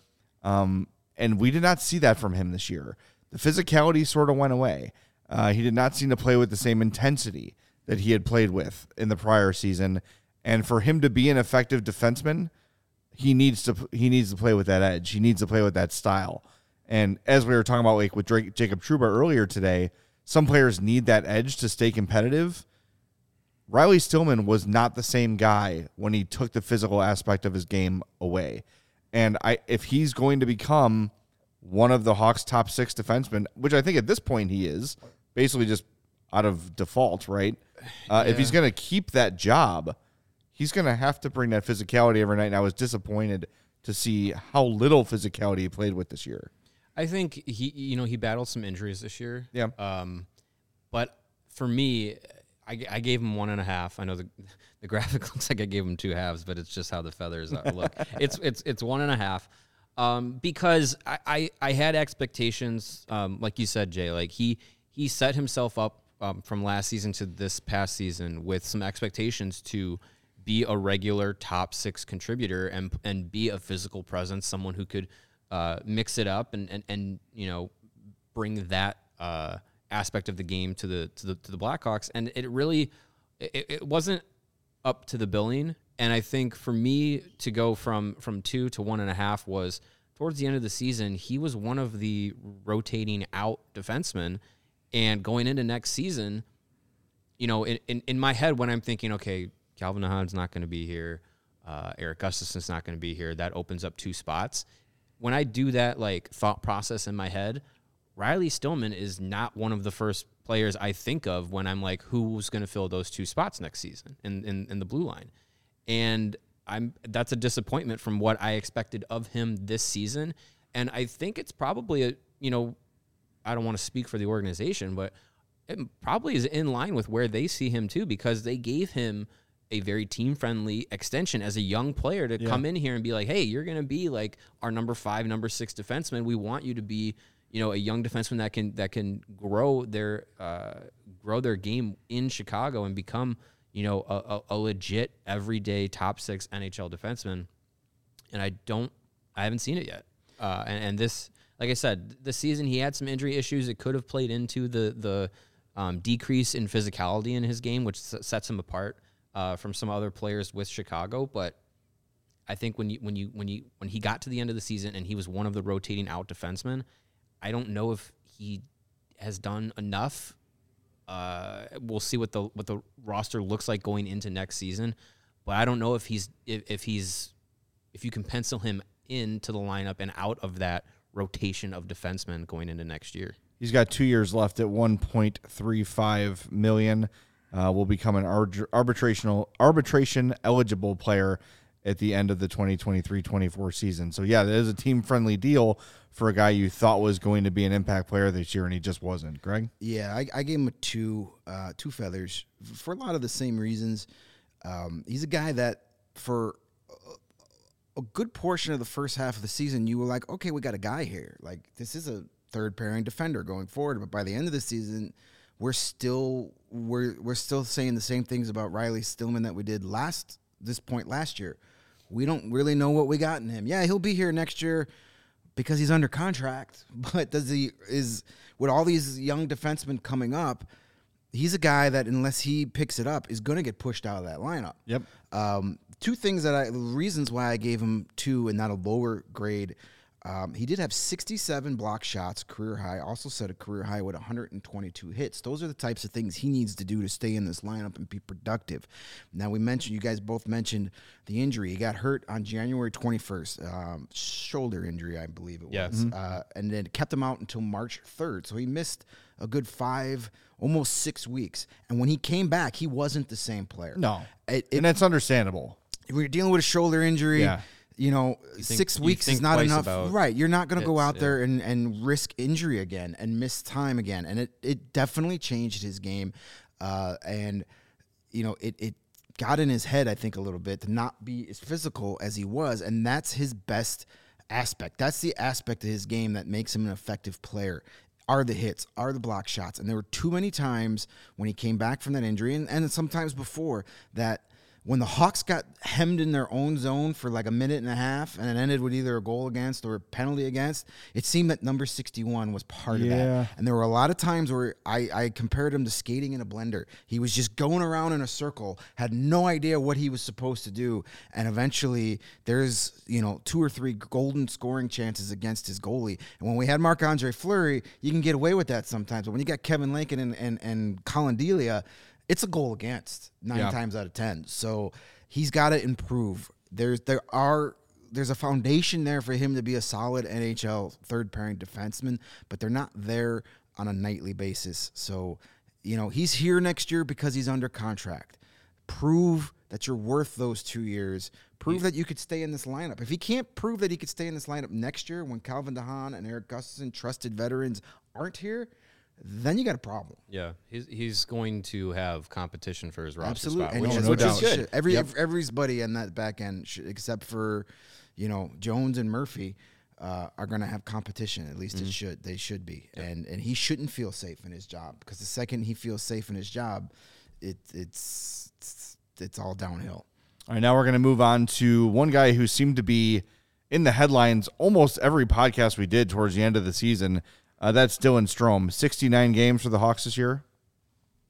Um, and we did not see that from him this year. The physicality sort of went away. Uh, he did not seem to play with the same intensity that he had played with in the prior season. And for him to be an effective defenseman, he needs to he needs to play with that edge. He needs to play with that style. And as we were talking about like with Drake, Jacob Trouba earlier today, some players need that edge to stay competitive. Riley Stillman was not the same guy when he took the physical aspect of his game away. And I if he's going to become one of the Hawks' top six defensemen, which I think at this point he is, basically just out of default, right? Uh, If he's going to keep that job, he's going to have to bring that physicality every night. And I was disappointed to see how little physicality he played with this year. I think he, you know, he battled some injuries this year. Yeah. Um, but for me, I, I gave him one and a half. I know the the graphic <laughs> looks like I gave him two halves, but it's just how the feathers look. <laughs> it's it's it's one and a half. Um, because I, I, I had expectations, um, like you said, Jay. Like he he set himself up um, from last season to this past season with some expectations to be a regular top six contributor and and be a physical presence, someone who could uh, mix it up and, and and you know bring that uh, aspect of the game to the to the to the Blackhawks. And it really it, it wasn't up to the billing. And I think for me to go from from two to one and a half was towards the end of the season, he was one of the rotating out defensemen. And going into next season, you know, in, in, in my head when I'm thinking, okay, Calvin DeHaan's not going to be here, uh, Eric Gustafsson's not going to be here, that opens up two spots. When I do that like thought process in my head, Riley Stillman is not one of the first players I think of when I'm like, who's going to fill those two spots next season in, in, in the blue line. And I'm that's a disappointment from what I expected of him this season. And I think it's probably a you know, I don't want to speak for the organization, but it probably is in line with where they see him too, because they gave him a very team friendly extension as a young player to come in here and be like, hey, you're going to be like our number five, number six defenseman. We want you to be, you know, a young defenseman that can that can grow their uh, grow their game in Chicago and become, you know, a, a, legit everyday top six NHL defenseman. And I don't, I haven't seen it yet. Uh, and, and this, like I said, the season he had some injury issues. It could have played into the the um, decrease in physicality in his game, which sets him apart uh, from some other players with Chicago. But I think when you when you when you when he got to the end of the season and he was one of the rotating out defensemen, I don't know if he has done enough. Uh, we'll see what the what the roster looks like going into next season, but I don't know if he's if, if he's if you can pencil him into the lineup and out of that rotation of defensemen going into next year. He's got two years left at 1.35 million. Uh, will become an arbit- arbitrational arbitration eligible player at the end of the 2023-24 season. So yeah, that is a team friendly deal for a guy you thought was going to be an impact player this year, and he just wasn't. Greg, Yeah, I, I gave him a two, uh, two feathers for a lot of the same reasons. Um, he's a guy that for a, good portion of the first half of the season, you were like, okay, we got a guy here. Like this is a third pairing defender going forward. But by the end of the season, we're still we're we're still saying the same things about Riley Stillman that we did last this point last year. We don't really know what we got in him. Yeah, he'll be here next year because he's under contract. <laughs> But does he is with all these young defensemen coming up? He's a guy that unless he picks it up is going to get pushed out of that lineup. Yep. Um, two things that I reasons why I gave him two and not a lower grade Um, he did have 67 block shots, career high. Also set a career high with 122 hits. Those are the types of things he needs to do to stay in this lineup and be productive. Now we mentioned, you guys both mentioned the injury. He got hurt on January 21st, um, shoulder injury, I believe it Yeah. was, uh, and then kept him out until March 3rd. So he missed a good five, almost six weeks. And when he came back, he wasn't the same player. No, It, it, and that's understandable. if we're dealing with a shoulder injury, Yeah. You know, think- six weeks is not enough. Right. You're not going to go out yeah. there and, and risk injury again and miss time again. And it, it definitely changed his game. Uh, and, you know, it, it got in his head, I think, a little bit to not be as physical as he was. And that's his best aspect. That's the aspect of his game that makes him an effective player. Are the hits, are the block shots. And there were too many times when he came back from that injury and, and sometimes before that when the Hawks got hemmed in their own zone for like a minute and a half and it ended with either a goal against or a penalty against, it seemed that number 61 was part of that. And there were a lot of times where I, I compared him to skating in a blender. He was just going around in a circle, had no idea what he was supposed to do. And eventually there's, you know, two or three golden scoring chances against his goalie. And when we had Marc Andre Fleury, you can get away with that sometimes. But when you got Kevin Lankinen and, and, and Collin Delia, it's a goal against nine Yeah. times out of ten. So he's got to improve. There's there are there's a foundation there for him to be a solid NHL third pairing defenseman, but they're not there on a nightly basis. So, you know, he's here next year because he's under contract. Prove that you're worth those two years. Prove that you could stay in this lineup. If he can't prove that he could stay in this lineup next year when Calvin DeHaan and Eric Gustafsson, trusted veterans, aren't here, then you got a problem. Yeah, he's he's going to have competition for his roster Absolutely, spot, and which no, is no which is good. good. Every Yep. everybody in that back end, should, except for you know Jones and Murphy, uh, are going to have competition. At least Mm-hmm. it should. They should be, and and he shouldn't feel safe in his job because the second he feels safe in his job, it it's it's, it's all downhill. All right, now we're going to move on to one guy who seemed to be in the headlines almost every podcast we did towards the end of the season. Uh, that's Dylan Strome. 69 games for the Hawks this year.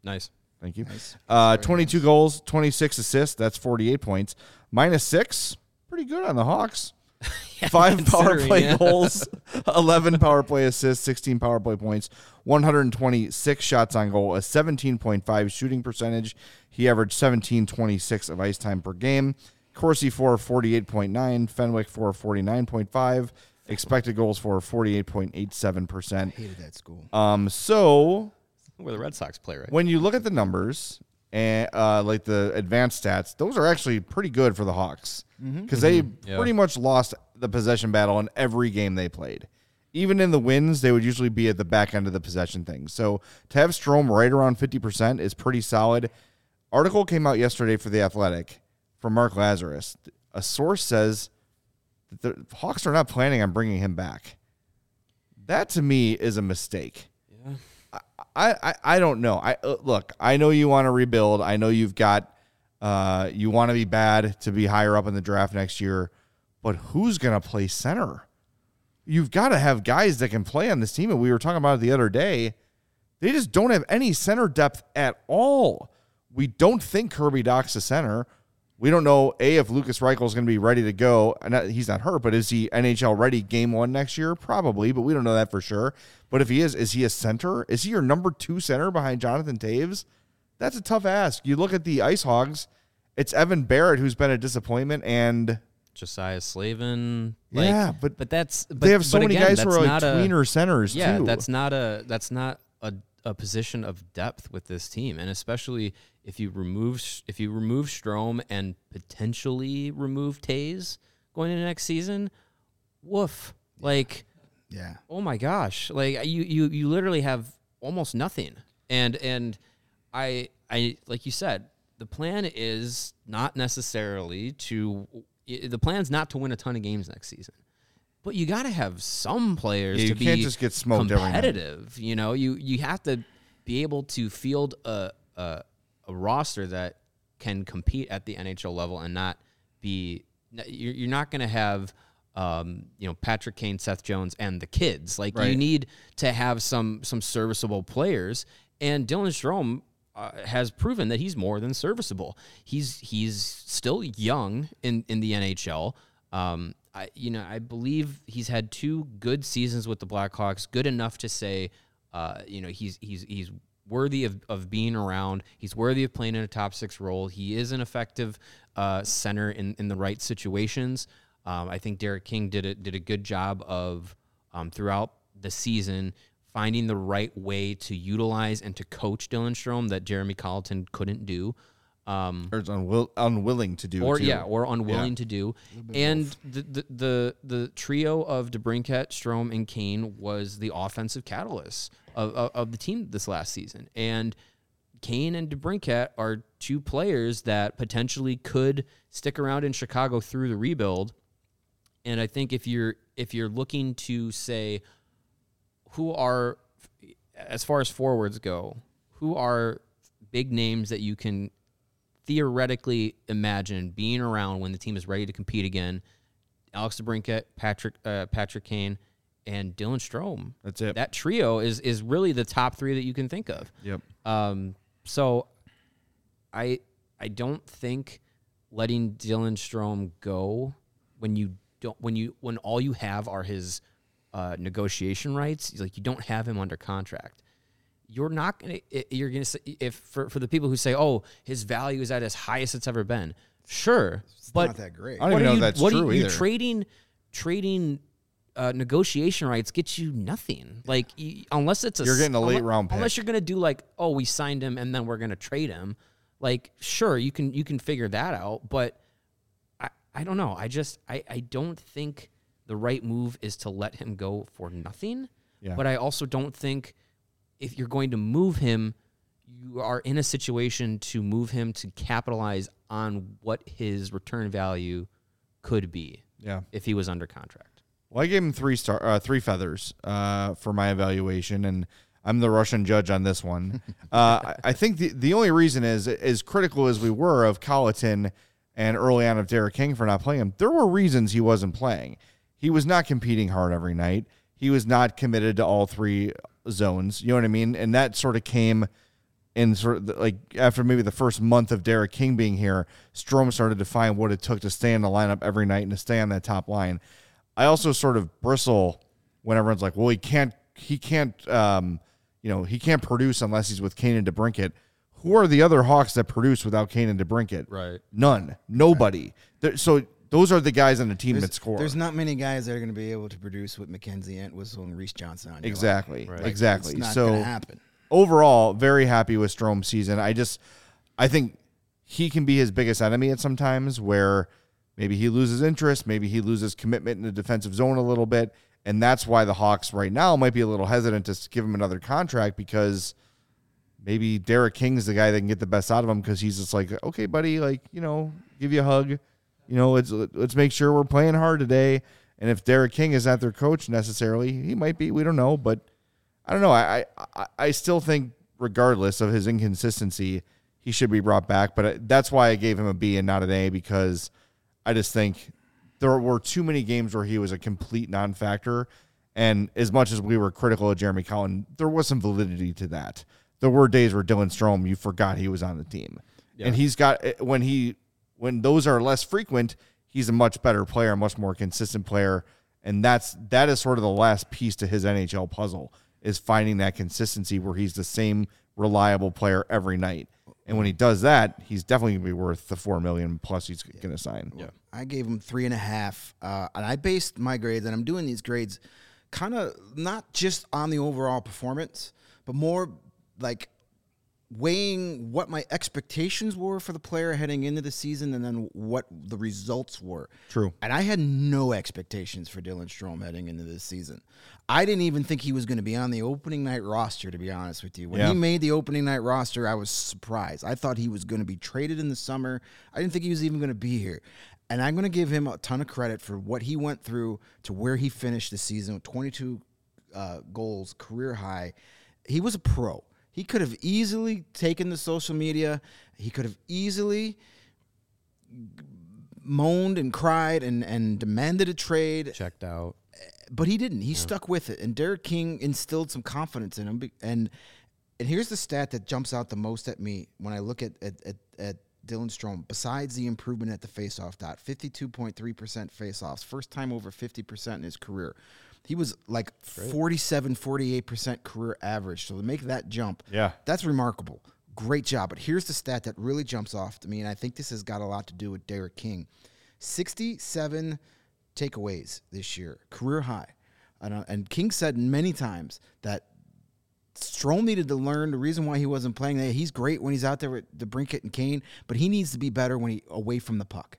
Nice. Thank you. Nice. Uh, 22 nice. goals, 26 assists. That's 48 points. Minus six. Pretty good on the Hawks. <laughs> Five power play yeah. goals, <laughs> 11 power play assists, 16 power play points, 126 shots on goal, a 17.5 shooting percentage. He averaged 17.26 of ice time per game. Corsi for 48.9, Fenwick for 49.5, expected goals for 48.87%. Hated that school. Um, so Where the Red Sox play, right? when you look at the numbers and uh, like the advanced stats, those are actually pretty good for the Hawks because they Yeah. pretty much lost the possession battle in every game they played. Even in the wins, they would usually be at the back end of the possession thing. So to have Strome right around fifty percent is pretty solid. Article came out yesterday for the Athletic from Mark Lazerus. A source says that the Hawks are not planning on bringing him back. That to me is a mistake. I, I, I don't know. I uh, look. I know you want to rebuild. I know you've got. Uh, you want to be bad to be higher up in the draft next year, but who's gonna play center? You've got to have guys that can play on this team. And we were talking about it the other day. They just don't have any center depth at all. We don't think Kirby Dach's a center. We don't know a if Lukas Reichel is going to be ready to go. And he's not hurt, but is he NHL ready game one next year? Probably, but we don't know that for sure. But if he is, is he a center? Is he your number two center behind Jonathan Toews? That's a tough ask. You look at the Ice Hogs. It's Evan Barratt who's been a disappointment, and Josiah Slavin. Like, Yeah, but but that's but, they have so many again, guys who are like not a- tweener centers yeah, too. that's not a that's not a, a position of depth with this team, and especially if you remove if you remove Strome and potentially remove Toews going into next season, woof! Like, Yeah. oh my gosh! Like you you you literally have almost nothing, and and I I like you said, the plan is not necessarily to the plan's not to win a ton of games next season. But you got to have some players Yeah, you to be can't just get smoked every competitive. You know, you you have to be able to field a, a a roster that can compete at the NHL level and not be. You're, you're not going to have. Um, you know Patrick Kane, Seth Jones, and the kids. Like you need to have some some serviceable players, and Dylan Strome uh, has proven that he's more than serviceable. He's he's still young in in the NHL. Um, I you know I believe he's had two good seasons with the Blackhawks, good enough to say, uh, you know he's he's he's worthy of, of being around. He's worthy of playing in a top six role. He is an effective uh, center in, in the right situations. Um, I think Derek King did a, did a good job of um, throughout the season finding the right way to utilize and to coach Dylan Strome that Jeremy Colliton couldn't do. Um, Or is unwill- unwilling to do. or too. yeah, or unwilling to do. And the, the the the trio of DeBrincat, Strome, and Kane was the offensive catalyst of, of, of the team this last season. And Kane and DeBrincat are two players that potentially could stick around in Chicago through the rebuild. And I think if you're if you're looking to say who are as far as forwards go, who are big names that you can theoretically imagine being around when the team is ready to compete again. Alex DeBrincat, Patrick uh, Patrick Kane, and Dylan Strome. That's it. That trio is is really the top three that you can think of. Yep. Um, so I I don't think letting Dylan Strome go when you don't when you when all you have are his uh, negotiation rights, like you don't have him under contract. You're not gonna you're gonna say if for, for the people who say, oh, his value is at his highest it's ever been. Sure, but not that great. I don't what even know you, if that's what are true you, you're either. trading trading uh, negotiation rights get you nothing. Like y unless it's a You're getting a s- late unle- round pick. Unless you're gonna do like, oh, we signed him and then we're gonna trade him. Like, sure, you can you can figure that out, but I I don't know. I just I I don't think the right move is to let him go for nothing. Yeah. But I also don't think if you're going to move him, you are in a situation to move him to capitalize on what his return value could be Yeah. if he was under contract. Well, I gave him three star, uh, three feathers uh, for my evaluation, and I'm the Russian judge on this one. <laughs> uh, I, think the the only reason is as critical as we were of Colliton and early on of Derek King for not playing him, there were reasons he wasn't playing. He was not competing hard every night. He was not committed to all three zones. You know what I mean? And that sort of came in sort of like after maybe the first month of Derek King being here, Strome started to find what it took to stay in the lineup every night and to stay on that top line. I also sort of bristle when everyone's like, "Well, he can't, he can't, um, you know, he can't produce unless he's with Kane and DeBrincat." Who are the other Hawks that produce without Kane and DeBrincat? Right. None. Nobody. There, so those are the guys on the team that score. there's not many guys that are going to be able to produce with Mackenzie Entwistle and Reese Johnson on exactly, Like, exactly. So happen. overall, very happy with Strome's season. I just, I think he can be his biggest enemy at some times where maybe he loses interest, maybe he loses commitment in the defensive zone a little bit. And that's why the Hawks right now might be a little hesitant to give him another contract because maybe Derek King's the guy that can get the best out of him because he's just like, okay, buddy, like, you know, give you a hug. You know, let's let's make sure we're playing hard today. And if Derek King is not their coach necessarily, he might be. We don't know, but I don't know. I, I I still think, regardless of his inconsistency, he should be brought back. But I- that's why I gave him a B and not an A because I just think there were too many games where he was a complete non-factor. And as much as we were critical of Jeremy Collin, there was some validity to that. There were days where Dylan Strome, you forgot he was on the team, and he's got eh, when he when those are less frequent, he's a much better player, a much more consistent player, and that's that is sort of the last piece to his NHL puzzle is finding that consistency where he's the same reliable player every night. And when he does that, he's definitely gonna be worth the four million plus he's gonna sign. Yeah. I gave him three and a half, uh, and I based my grades, and I'm doing these grades kind of not just on the overall performance, but more like weighing what my expectations were for the player heading into the season, and then what the results were. True. And I had no expectations for Dylan Strome heading into this season. I didn't even think he was going to be on the opening night roster, to be honest with you. When Yeah. he made the opening night roster, I was surprised. I thought he was going to be traded in the summer. I didn't think he was even going to be here. And I'm going to give him a ton of credit for what he went through to where he finished the season with 22 uh, goals, career high. He was a pro. He could have easily taken the social media. He could have easily moaned and cried and, and demanded a trade Checked out. but he didn't. He stuck with it, and Derek King instilled some confidence in him. And and here's the stat that jumps out the most at me when I look at at, at, at Dylan Strome, besides the improvement at the faceoff dot, 52.3% faceoffs, first time over 50% in his career. He was like 47, 48% career average. So to make that jump, Yeah. that's remarkable. Great job. But here's the stat that really jumps off to me, and I think this has got a lot to do with Derek King 67 takeaways this year, career high. And, uh, and King said many times that Strome needed to learn the reason why he wasn't playing. That he's great when he's out there with DeBrincat and Kane, but he needs to be better when he away from the puck.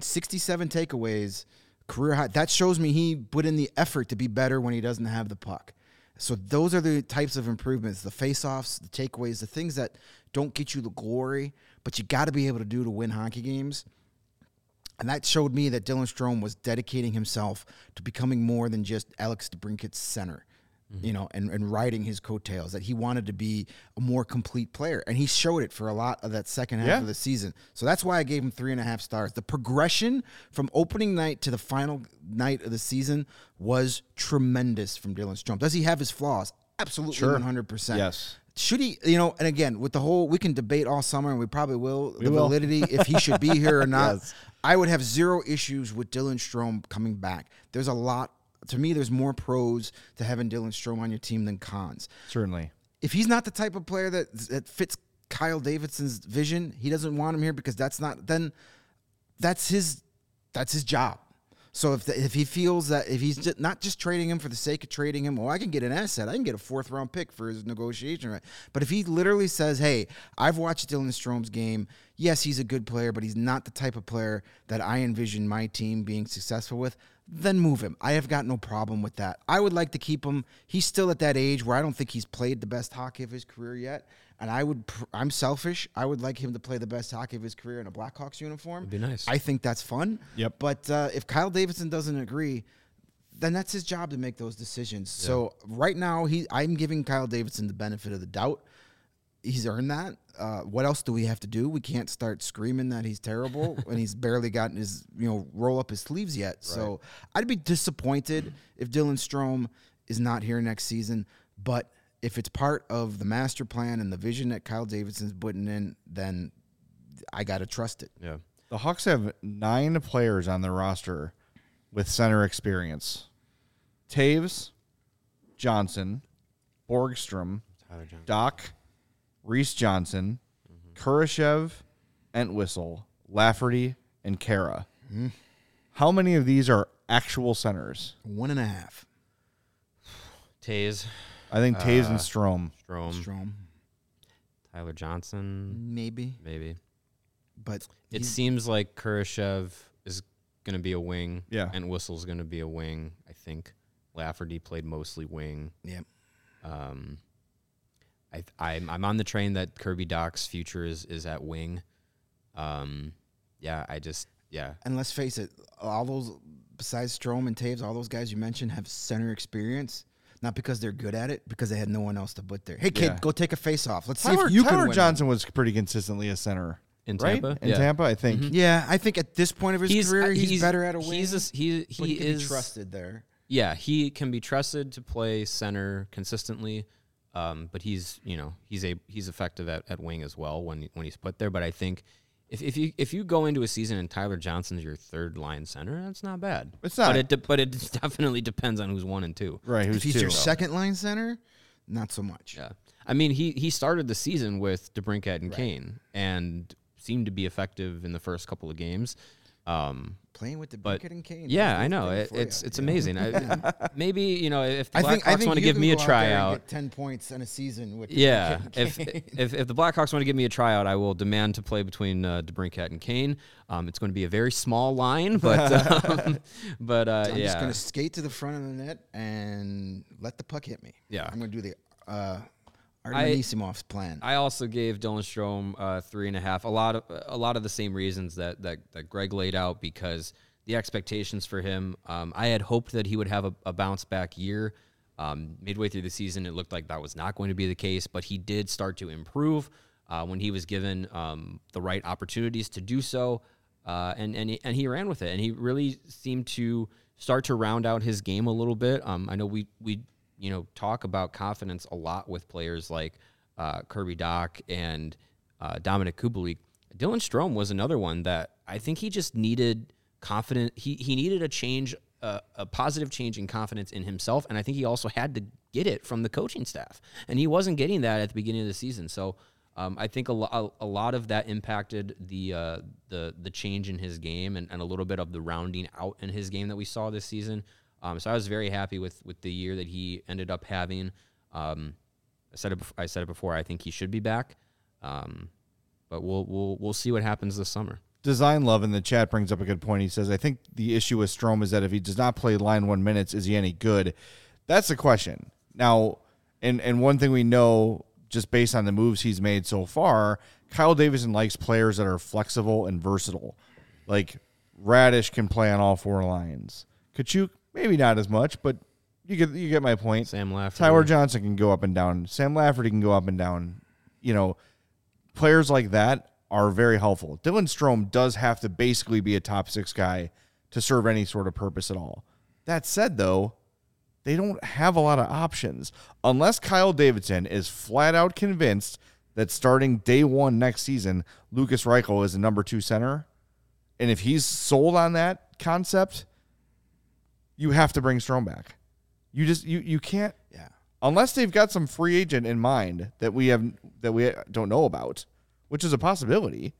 Sixty-seven takeaways, career high. That shows me he put in the effort to be better when he doesn't have the puck. So those are the types of improvements: the face-offs, the takeaways, the things that don't get you the glory, but you got to be able to do to win hockey games. And that showed me that Dylan Strome was dedicating himself to becoming more than just Alex DeBrincat's center, you know, and, and riding his coattails, that he wanted to be a more complete player. And he showed it for a lot of that second half Yeah. of the season. So that's why I gave him three and a half stars. The progression from opening night to the final night of the season was tremendous from Dylan Strome. Does he have his flaws? Absolutely, Sure. 100%. Yes. Should he, you know, and again, with the whole, we can debate all summer, and we probably will, the will. validity, if he should be here or <laughs> not. Yes. I would have zero issues with Dylan Strome coming back. There's a lot, to me, there's more pros to having Dylan Strome on your team than cons. Certainly. If he's not the type of player that, that fits Kyle Davidson's vision, he doesn't want him here because that's not, then that's his, that's his job. So if the, if he feels that if he's just not just trading him for the sake of trading him, well, I can get an asset. I can get a fourth round pick for his negotiation right. But if he literally says, "Hey, I've watched Dylan Strome's game. Yes, he's a good player, but he's not the type of player that I envision my team being successful with," then move him. I have got no problem with that. I would like to keep him. He's still at that age where I don't think he's played the best hockey of his career yet. And I would, pr- I'm selfish. I would like him to play the best hockey of his career in a Blackhawks uniform. Would be nice. I think that's fun. Yep. But uh, if Kyle Davidson doesn't agree, then that's his job to make those decisions. So right now, he I'm giving Kyle Davidson the benefit of the doubt. He's earned that. Uh, what else do we have to do? We can't start screaming that he's terrible <laughs> when he's barely gotten his you know roll up his sleeves yet. So I'd be disappointed if Dylan Strome is not here next season. But if it's part of the master plan and the vision that Kyle Davidson's putting in, then I got to trust it. Yeah. The Hawks have nine players on their roster with center experience. Toews, Johnson, Borgstrom, Tyler Johnson. Dach, Reese Johnson, mm-hmm. Kurashev, Entwistle, Lafferty, and Kara. Mm-hmm. How many of these are actual centers? One and a half. Toews, I think Toews and uh, Strome. Strome, Strome, Tyler Johnson, maybe, maybe. but It he's- seems like Kurashev is going to be a wing. Yeah. Entwistle's going to be a wing, I think. Lafferty played mostly wing. yeah. Um, I, I'm, I'm on the train that Kirby Dach's future is, is at wing. Um, yeah, I just, yeah. And let's face it, all those besides Strome and Toews, all those guys you mentioned have center experience. Not because they're good at it, because they had no one else to put there. Hey kid, Yeah. go take a face off. Let's see Tyler, if you Tyler can win. Johnson was pretty consistently a center. In right? Tampa? In Yeah. Tampa, I think. Yeah, I think at this point of his career, he's, better at a wing. He's a, he, but he, he can is be trusted there. Yeah, he can be trusted to play center consistently, um, but he's you know he's a he's effective at, at wing as well when when he's put there. But I think if, if you if you go into a season and Tyler Johnson's your third line center, that's not bad. It's not. but it de- but it <laughs> definitely depends on who's one and two. Right, who's If he's two? your second line center, not so much. Yeah, I mean he he started the season with DeBrincat and Kane and seemed to be effective in the first couple of games. Um, Playing with the But and Kane. yeah, I know it, it's it's amazing. I, <laughs> maybe you know if the I think I Blackhawks want to give me a go out there and tryout. ten points in a season with Yeah, if, <laughs> if if the Blackhawks want to give me a tryout, I will demand to play between uh, DeBrincat and Kane. Um, it's going to be a very small line, but <laughs> um, but uh, I'm yeah, just gonna skate to the front of the net and let the puck hit me. Yeah. I'm gonna do the uh, I- plan. I also gave Dylan Strome uh, three and a half. A lot of a lot of the same reasons that that, that Greg laid out because the expectations for him. Um, I had hoped that he would have a, a bounce back year. Um, midway through the season, it looked like that was not going to be the case, but he did start to improve uh, when he was given um, the right opportunities to do so, uh, and and he, and he ran with it, and he really seemed to start to round out his game a little bit. Um, I know we we you know talk about confidence a lot with players like uh, Kirby Dach and uh, Dominik Kubalik. Dylan Strome was another one that I think he just needed confident. He he needed a change, uh, a positive change in confidence in himself, and I think he also had to get it from the coaching staff, and he wasn't getting that at the beginning of the season. So. Um, I think a, lo- a lot of that impacted the uh, the the change in his game and, and a little bit of the rounding out in his game that we saw this season. Um, so I was very happy with with the year that he ended up having. Um, I said it. I said it before. I think he should be back, um, but we'll we'll we'll see what happens this summer. Design Love in the chat brings up a good point. He says, I think the issue with Strome is that if he does not play line one minutes, is he any good? That's the question. Now, and and one thing we know just based on the moves he's made so far, Kyle Davidson likes players that are flexible and versatile. Like Raddysh can play on all four lines. Katchouk, maybe not as much, but you get you get my point. Sam Lafferty. Tyler Johnson can go up and down. Sam Lafferty can go up and down. You know, players like that are very helpful. Dylan Strome does have to basically be a top six guy to serve any sort of purpose at all. That said, though, they don't have a lot of options unless Kyle Davidson is flat out convinced that starting day one next season, Lukas Reichel is the number two center. And if he's sold on that concept, you have to bring Strome back. You just you you can't Yeah. unless they've got some free agent in mind that we have that we don't know about, which is a possibility.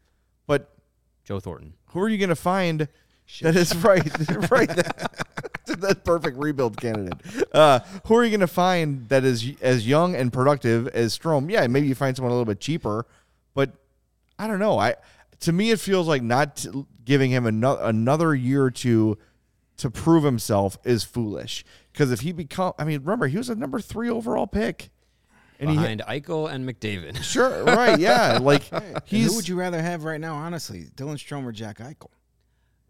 But Joe Thornton. who are you going to find that is right? <laughs> right, <laughs> that perfect rebuild candidate. Uh, who are you going to find that is as young and productive as Strome? Yeah, maybe you find someone a little bit cheaper, but I don't know. I to me it feels like not t- giving him another another year or two to prove himself is foolish. Because if he become, I mean, remember he was a number three overall pick, and he behind Eichel and McDavid. <laughs> sure right, yeah, <laughs> like And he's who would you rather have right now, honestly? Dylan Strome or Jack Eichel?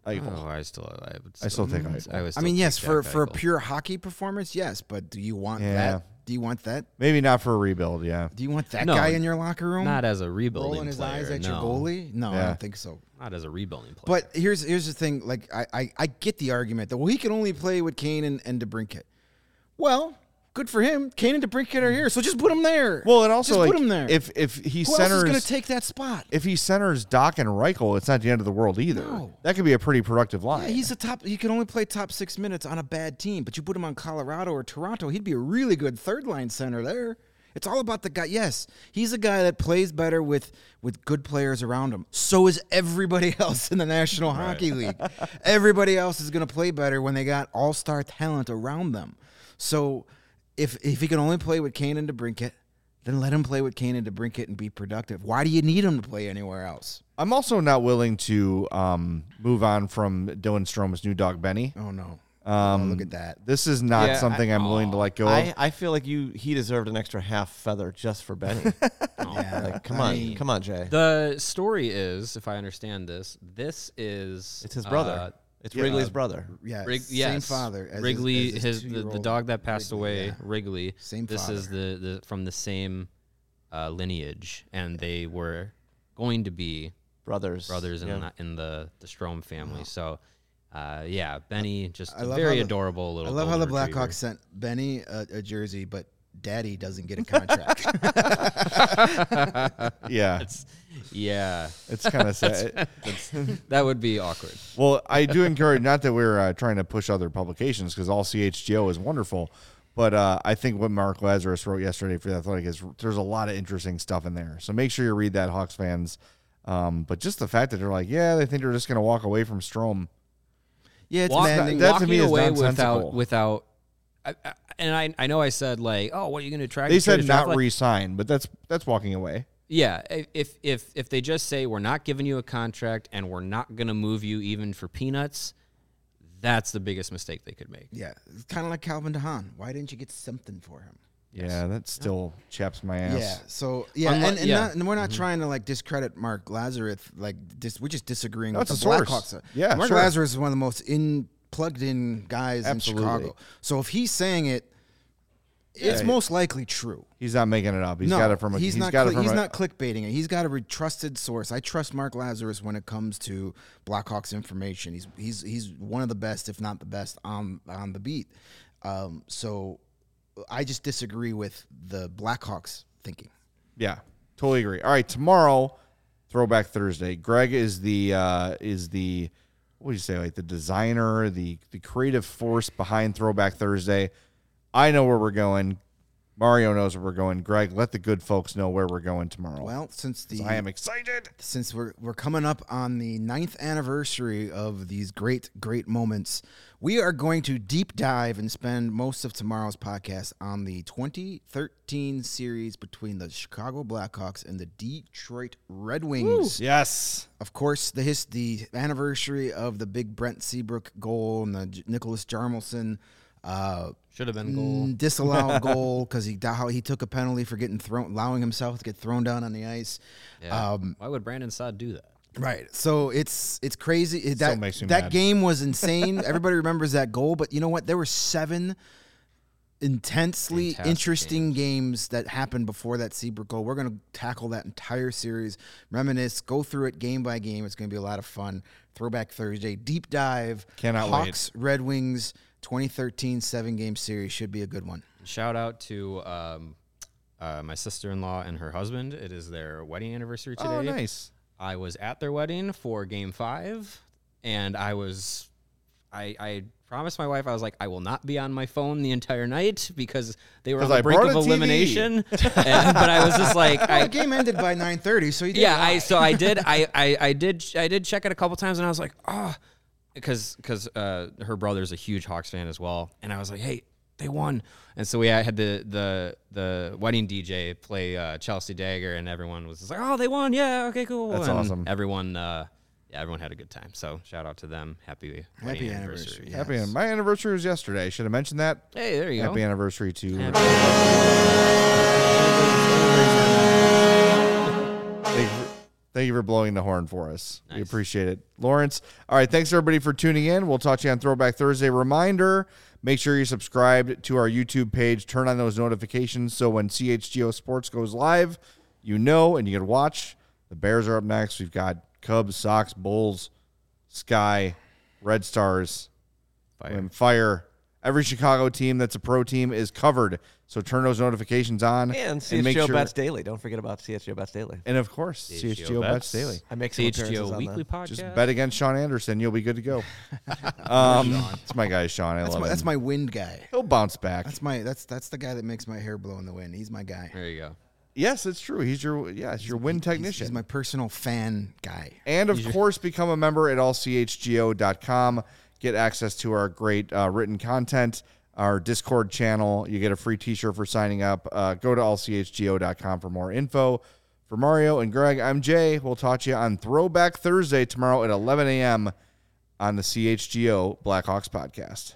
Eichel. Oh, I still, I would. I still take mm. Eichel. I, would I mean, take yes, for Jack for a pure hockey performance, yes. But do you want Yeah. that? Do you want that? maybe not for a rebuild. Yeah, Do you want that No, guy in your locker room? not as a rebuilding rolling his player. eyes at no. your goalie? No, I Yeah. don't think so. Not as a rebuilding player. But here's here's the thing. Like I, I, I get the argument that well he can only play with Kane and, and DeBrincat. Well, good for him. Kane and DeBrincat are here, so just put him there. Well, and also just like put him there. if if he who centers going to take that spot? if he centers Dach and Reichel, it's not the end of the world either. No. That could be a pretty productive line. Yeah, he's a top. He can only play top six minutes on a bad team, but you put him on Colorado or Toronto, he'd be a really good third line center there. It's all about the guy. Yes, he's a guy that plays better with with good players around him. So is everybody <laughs> else in the National Hockey League. Everybody else is going to play better when they got all star talent around them. So if if he can only play with Kane and DeBrincat, then let him play with Kane and DeBrincat and be productive. Why do you need him to play anywhere else? I'm also not willing to um, move on from Dylan Strome's new dog Benny. Oh no! Um, oh, look at that. This is not Yeah, something I- I'm willing to let go I, of. I feel like you he deserved an extra half feather just for Benny. <laughs> Yeah, <laughs> like, come I on, mean- come on, Jay. the story is, if I understand this, this is It's his brother. uh, it's Wrigley's brother. Yeah, Rig- same father. As Wrigley, his, as his, the, the dog that passed Wrigley, away, yeah. Wrigley. Same This is the, the from the same uh, lineage, and they were going to be Brothers. brothers in, the, in the the Strome family. So, uh, yeah, Benny just I a love very how the- adorable I love how the. Blackhawks sent Benny a, a jersey, but Daddy doesn't get a <laughs> contract. <laughs> <laughs> yeah, Yeah, it's kind of sad. <laughs> <laughs> <laughs> that would be awkward. well, I do encourage not that we're uh, trying to push other publications because all CHGO is wonderful, but uh, I think what Mark Lazerus wrote yesterday for the Athletic is there's a lot of interesting stuff in there. So make sure you read that, Hawks fans. Um, but just the fact that they're like, yeah, they think they're just going to walk away from Strome. yeah, it's Walk- maddening. that to walking me is away nonsensical. without without. I, I, and I, I know I said like, oh, what are you going to try? They said not like- re-sign, but that's that's walking away. Yeah, if if if they just say we're not giving you a contract and we're not going to move you even for peanuts, that's the biggest mistake they could make. yeah, it's kind of like Calvin DeHaan. Why didn't you get something for him? Yeah, that still chaps my ass. Yeah. So yeah, Unli- and, and, yeah. Not, and we're not mm-hmm. trying to like discredit Mark Lazerus. Like dis, we're just disagreeing No, with the it's a source. Blackhawks. Yeah, Mark sure. Lazerus is one of the most in plugged in guys Absolutely. in Chicago. So if he's saying it, it's Yeah. most likely true. He's not making it up. He's no, got it from a he's, not. got it cli- from he's a, not clickbaiting it. He's got a trusted source. I trust Mark Lazerus when it comes to Blackhawks information. He's he's he's one of the best, if not the best, on on the beat. Um, so I just disagree with the Blackhawks thinking. Yeah, totally agree. All right, tomorrow Throwback Thursday. Greg is the uh, is the what do you say like the designer, the the creative force behind Throwback Thursday. I know where we're going. Mario knows where we're going. Greg, let the good folks know where we're going tomorrow. Well, since the I am excited. since we're we're coming up on the ninth anniversary of these great great moments, we are going to deep dive and spend most of tomorrow's podcast on the 2013 series between the Chicago Blackhawks and the Detroit Red Wings. Yes. Of course, the his the anniversary of the big Brent Seabrook goal and the J- Nicholas Hjalmarsson. Uh, Should have been goal. mm, disallowed <laughs> goal because he how he took a penalty for getting thrown, allowing himself to get thrown down on the ice. Yeah. Um, Why would Brandon Saad do that? Right. So it's it's crazy. It- That makes that mad. game was insane. Everybody remembers that goal, but you know what? There were seven intensely Fantastic interesting games. that happened before that Seabrook goal. We're going to tackle that entire series, reminisce, go through it game by game. It's going to be a lot of fun. Throwback Thursday, deep dive. Cannot wait. Hawks, Red Wings, 2013 seven game series should be a good one. Shout out to um, uh, my sister in law and her husband. It is their wedding anniversary today. Oh, nice. I was at their wedding for game five, and I was, I, I promised my wife I was like, I will not be on my phone the entire night because they were on the brink of elimination. <laughs> and, but I was just like, Well, I, the game ended by 9:30, so you did yeah, lie. I so I did I, I I did I did check it a couple times and I was like, oh, because because uh, her brother's a huge Hawks fan as well, and I was like, hey, they won, and so we had the the the wedding DJ play uh, Chelsea Dagger, and everyone was just like, oh, they won, yeah, okay, cool, That's and awesome. Everyone, uh, yeah, everyone had a good time. So shout out to them. Happy Happy anniversary. anniversary. Happy. My anniversary was yesterday. Should have mentioned that. Hey, there you Happy go. Happy anniversary to. Thank you, for, thank you for blowing the horn for us. We appreciate it. Lawrence. All right. Thanks everybody for tuning in. We'll talk to you on Throwback Thursday. Reminder make sure you're subscribed to our YouTube page. Turn on those notifications so when CHGO Sports goes live, you know and you can watch. The Bears are up next. We've got Cubs, Sox, Bulls, Sky, Red Stars, Fire. and Fire. Every Chicago team that's a pro team is covered. So turn those notifications on And make CHGO sure- Bets Daily. Don't forget about CHGO Bets Daily. And of course, CHGO, Bets Daily. I make some appearances CHGO on Weekly that. Podcast. Just bet against Sean Anderson. You'll be good to go. <laughs> um, it's my guy, Sean. I That's love my, him. that's my wind guy. He'll bounce back. That's my that's that's the guy that makes my hair blow in the wind. He's my guy. There you go. yes, it's true. He's your yeah, it's your wind technician. He's my personal fan guy. And of course, become a member at allchgo.com. Get access to our great uh, written content, our Discord channel. You get a free t shirt for signing up. Uh, go to allchgo.com for more info. For Mario and Greg, I'm Jay. We'll talk to you on Throwback Thursday tomorrow at 11 a.m. on the CHGO Blackhawks podcast.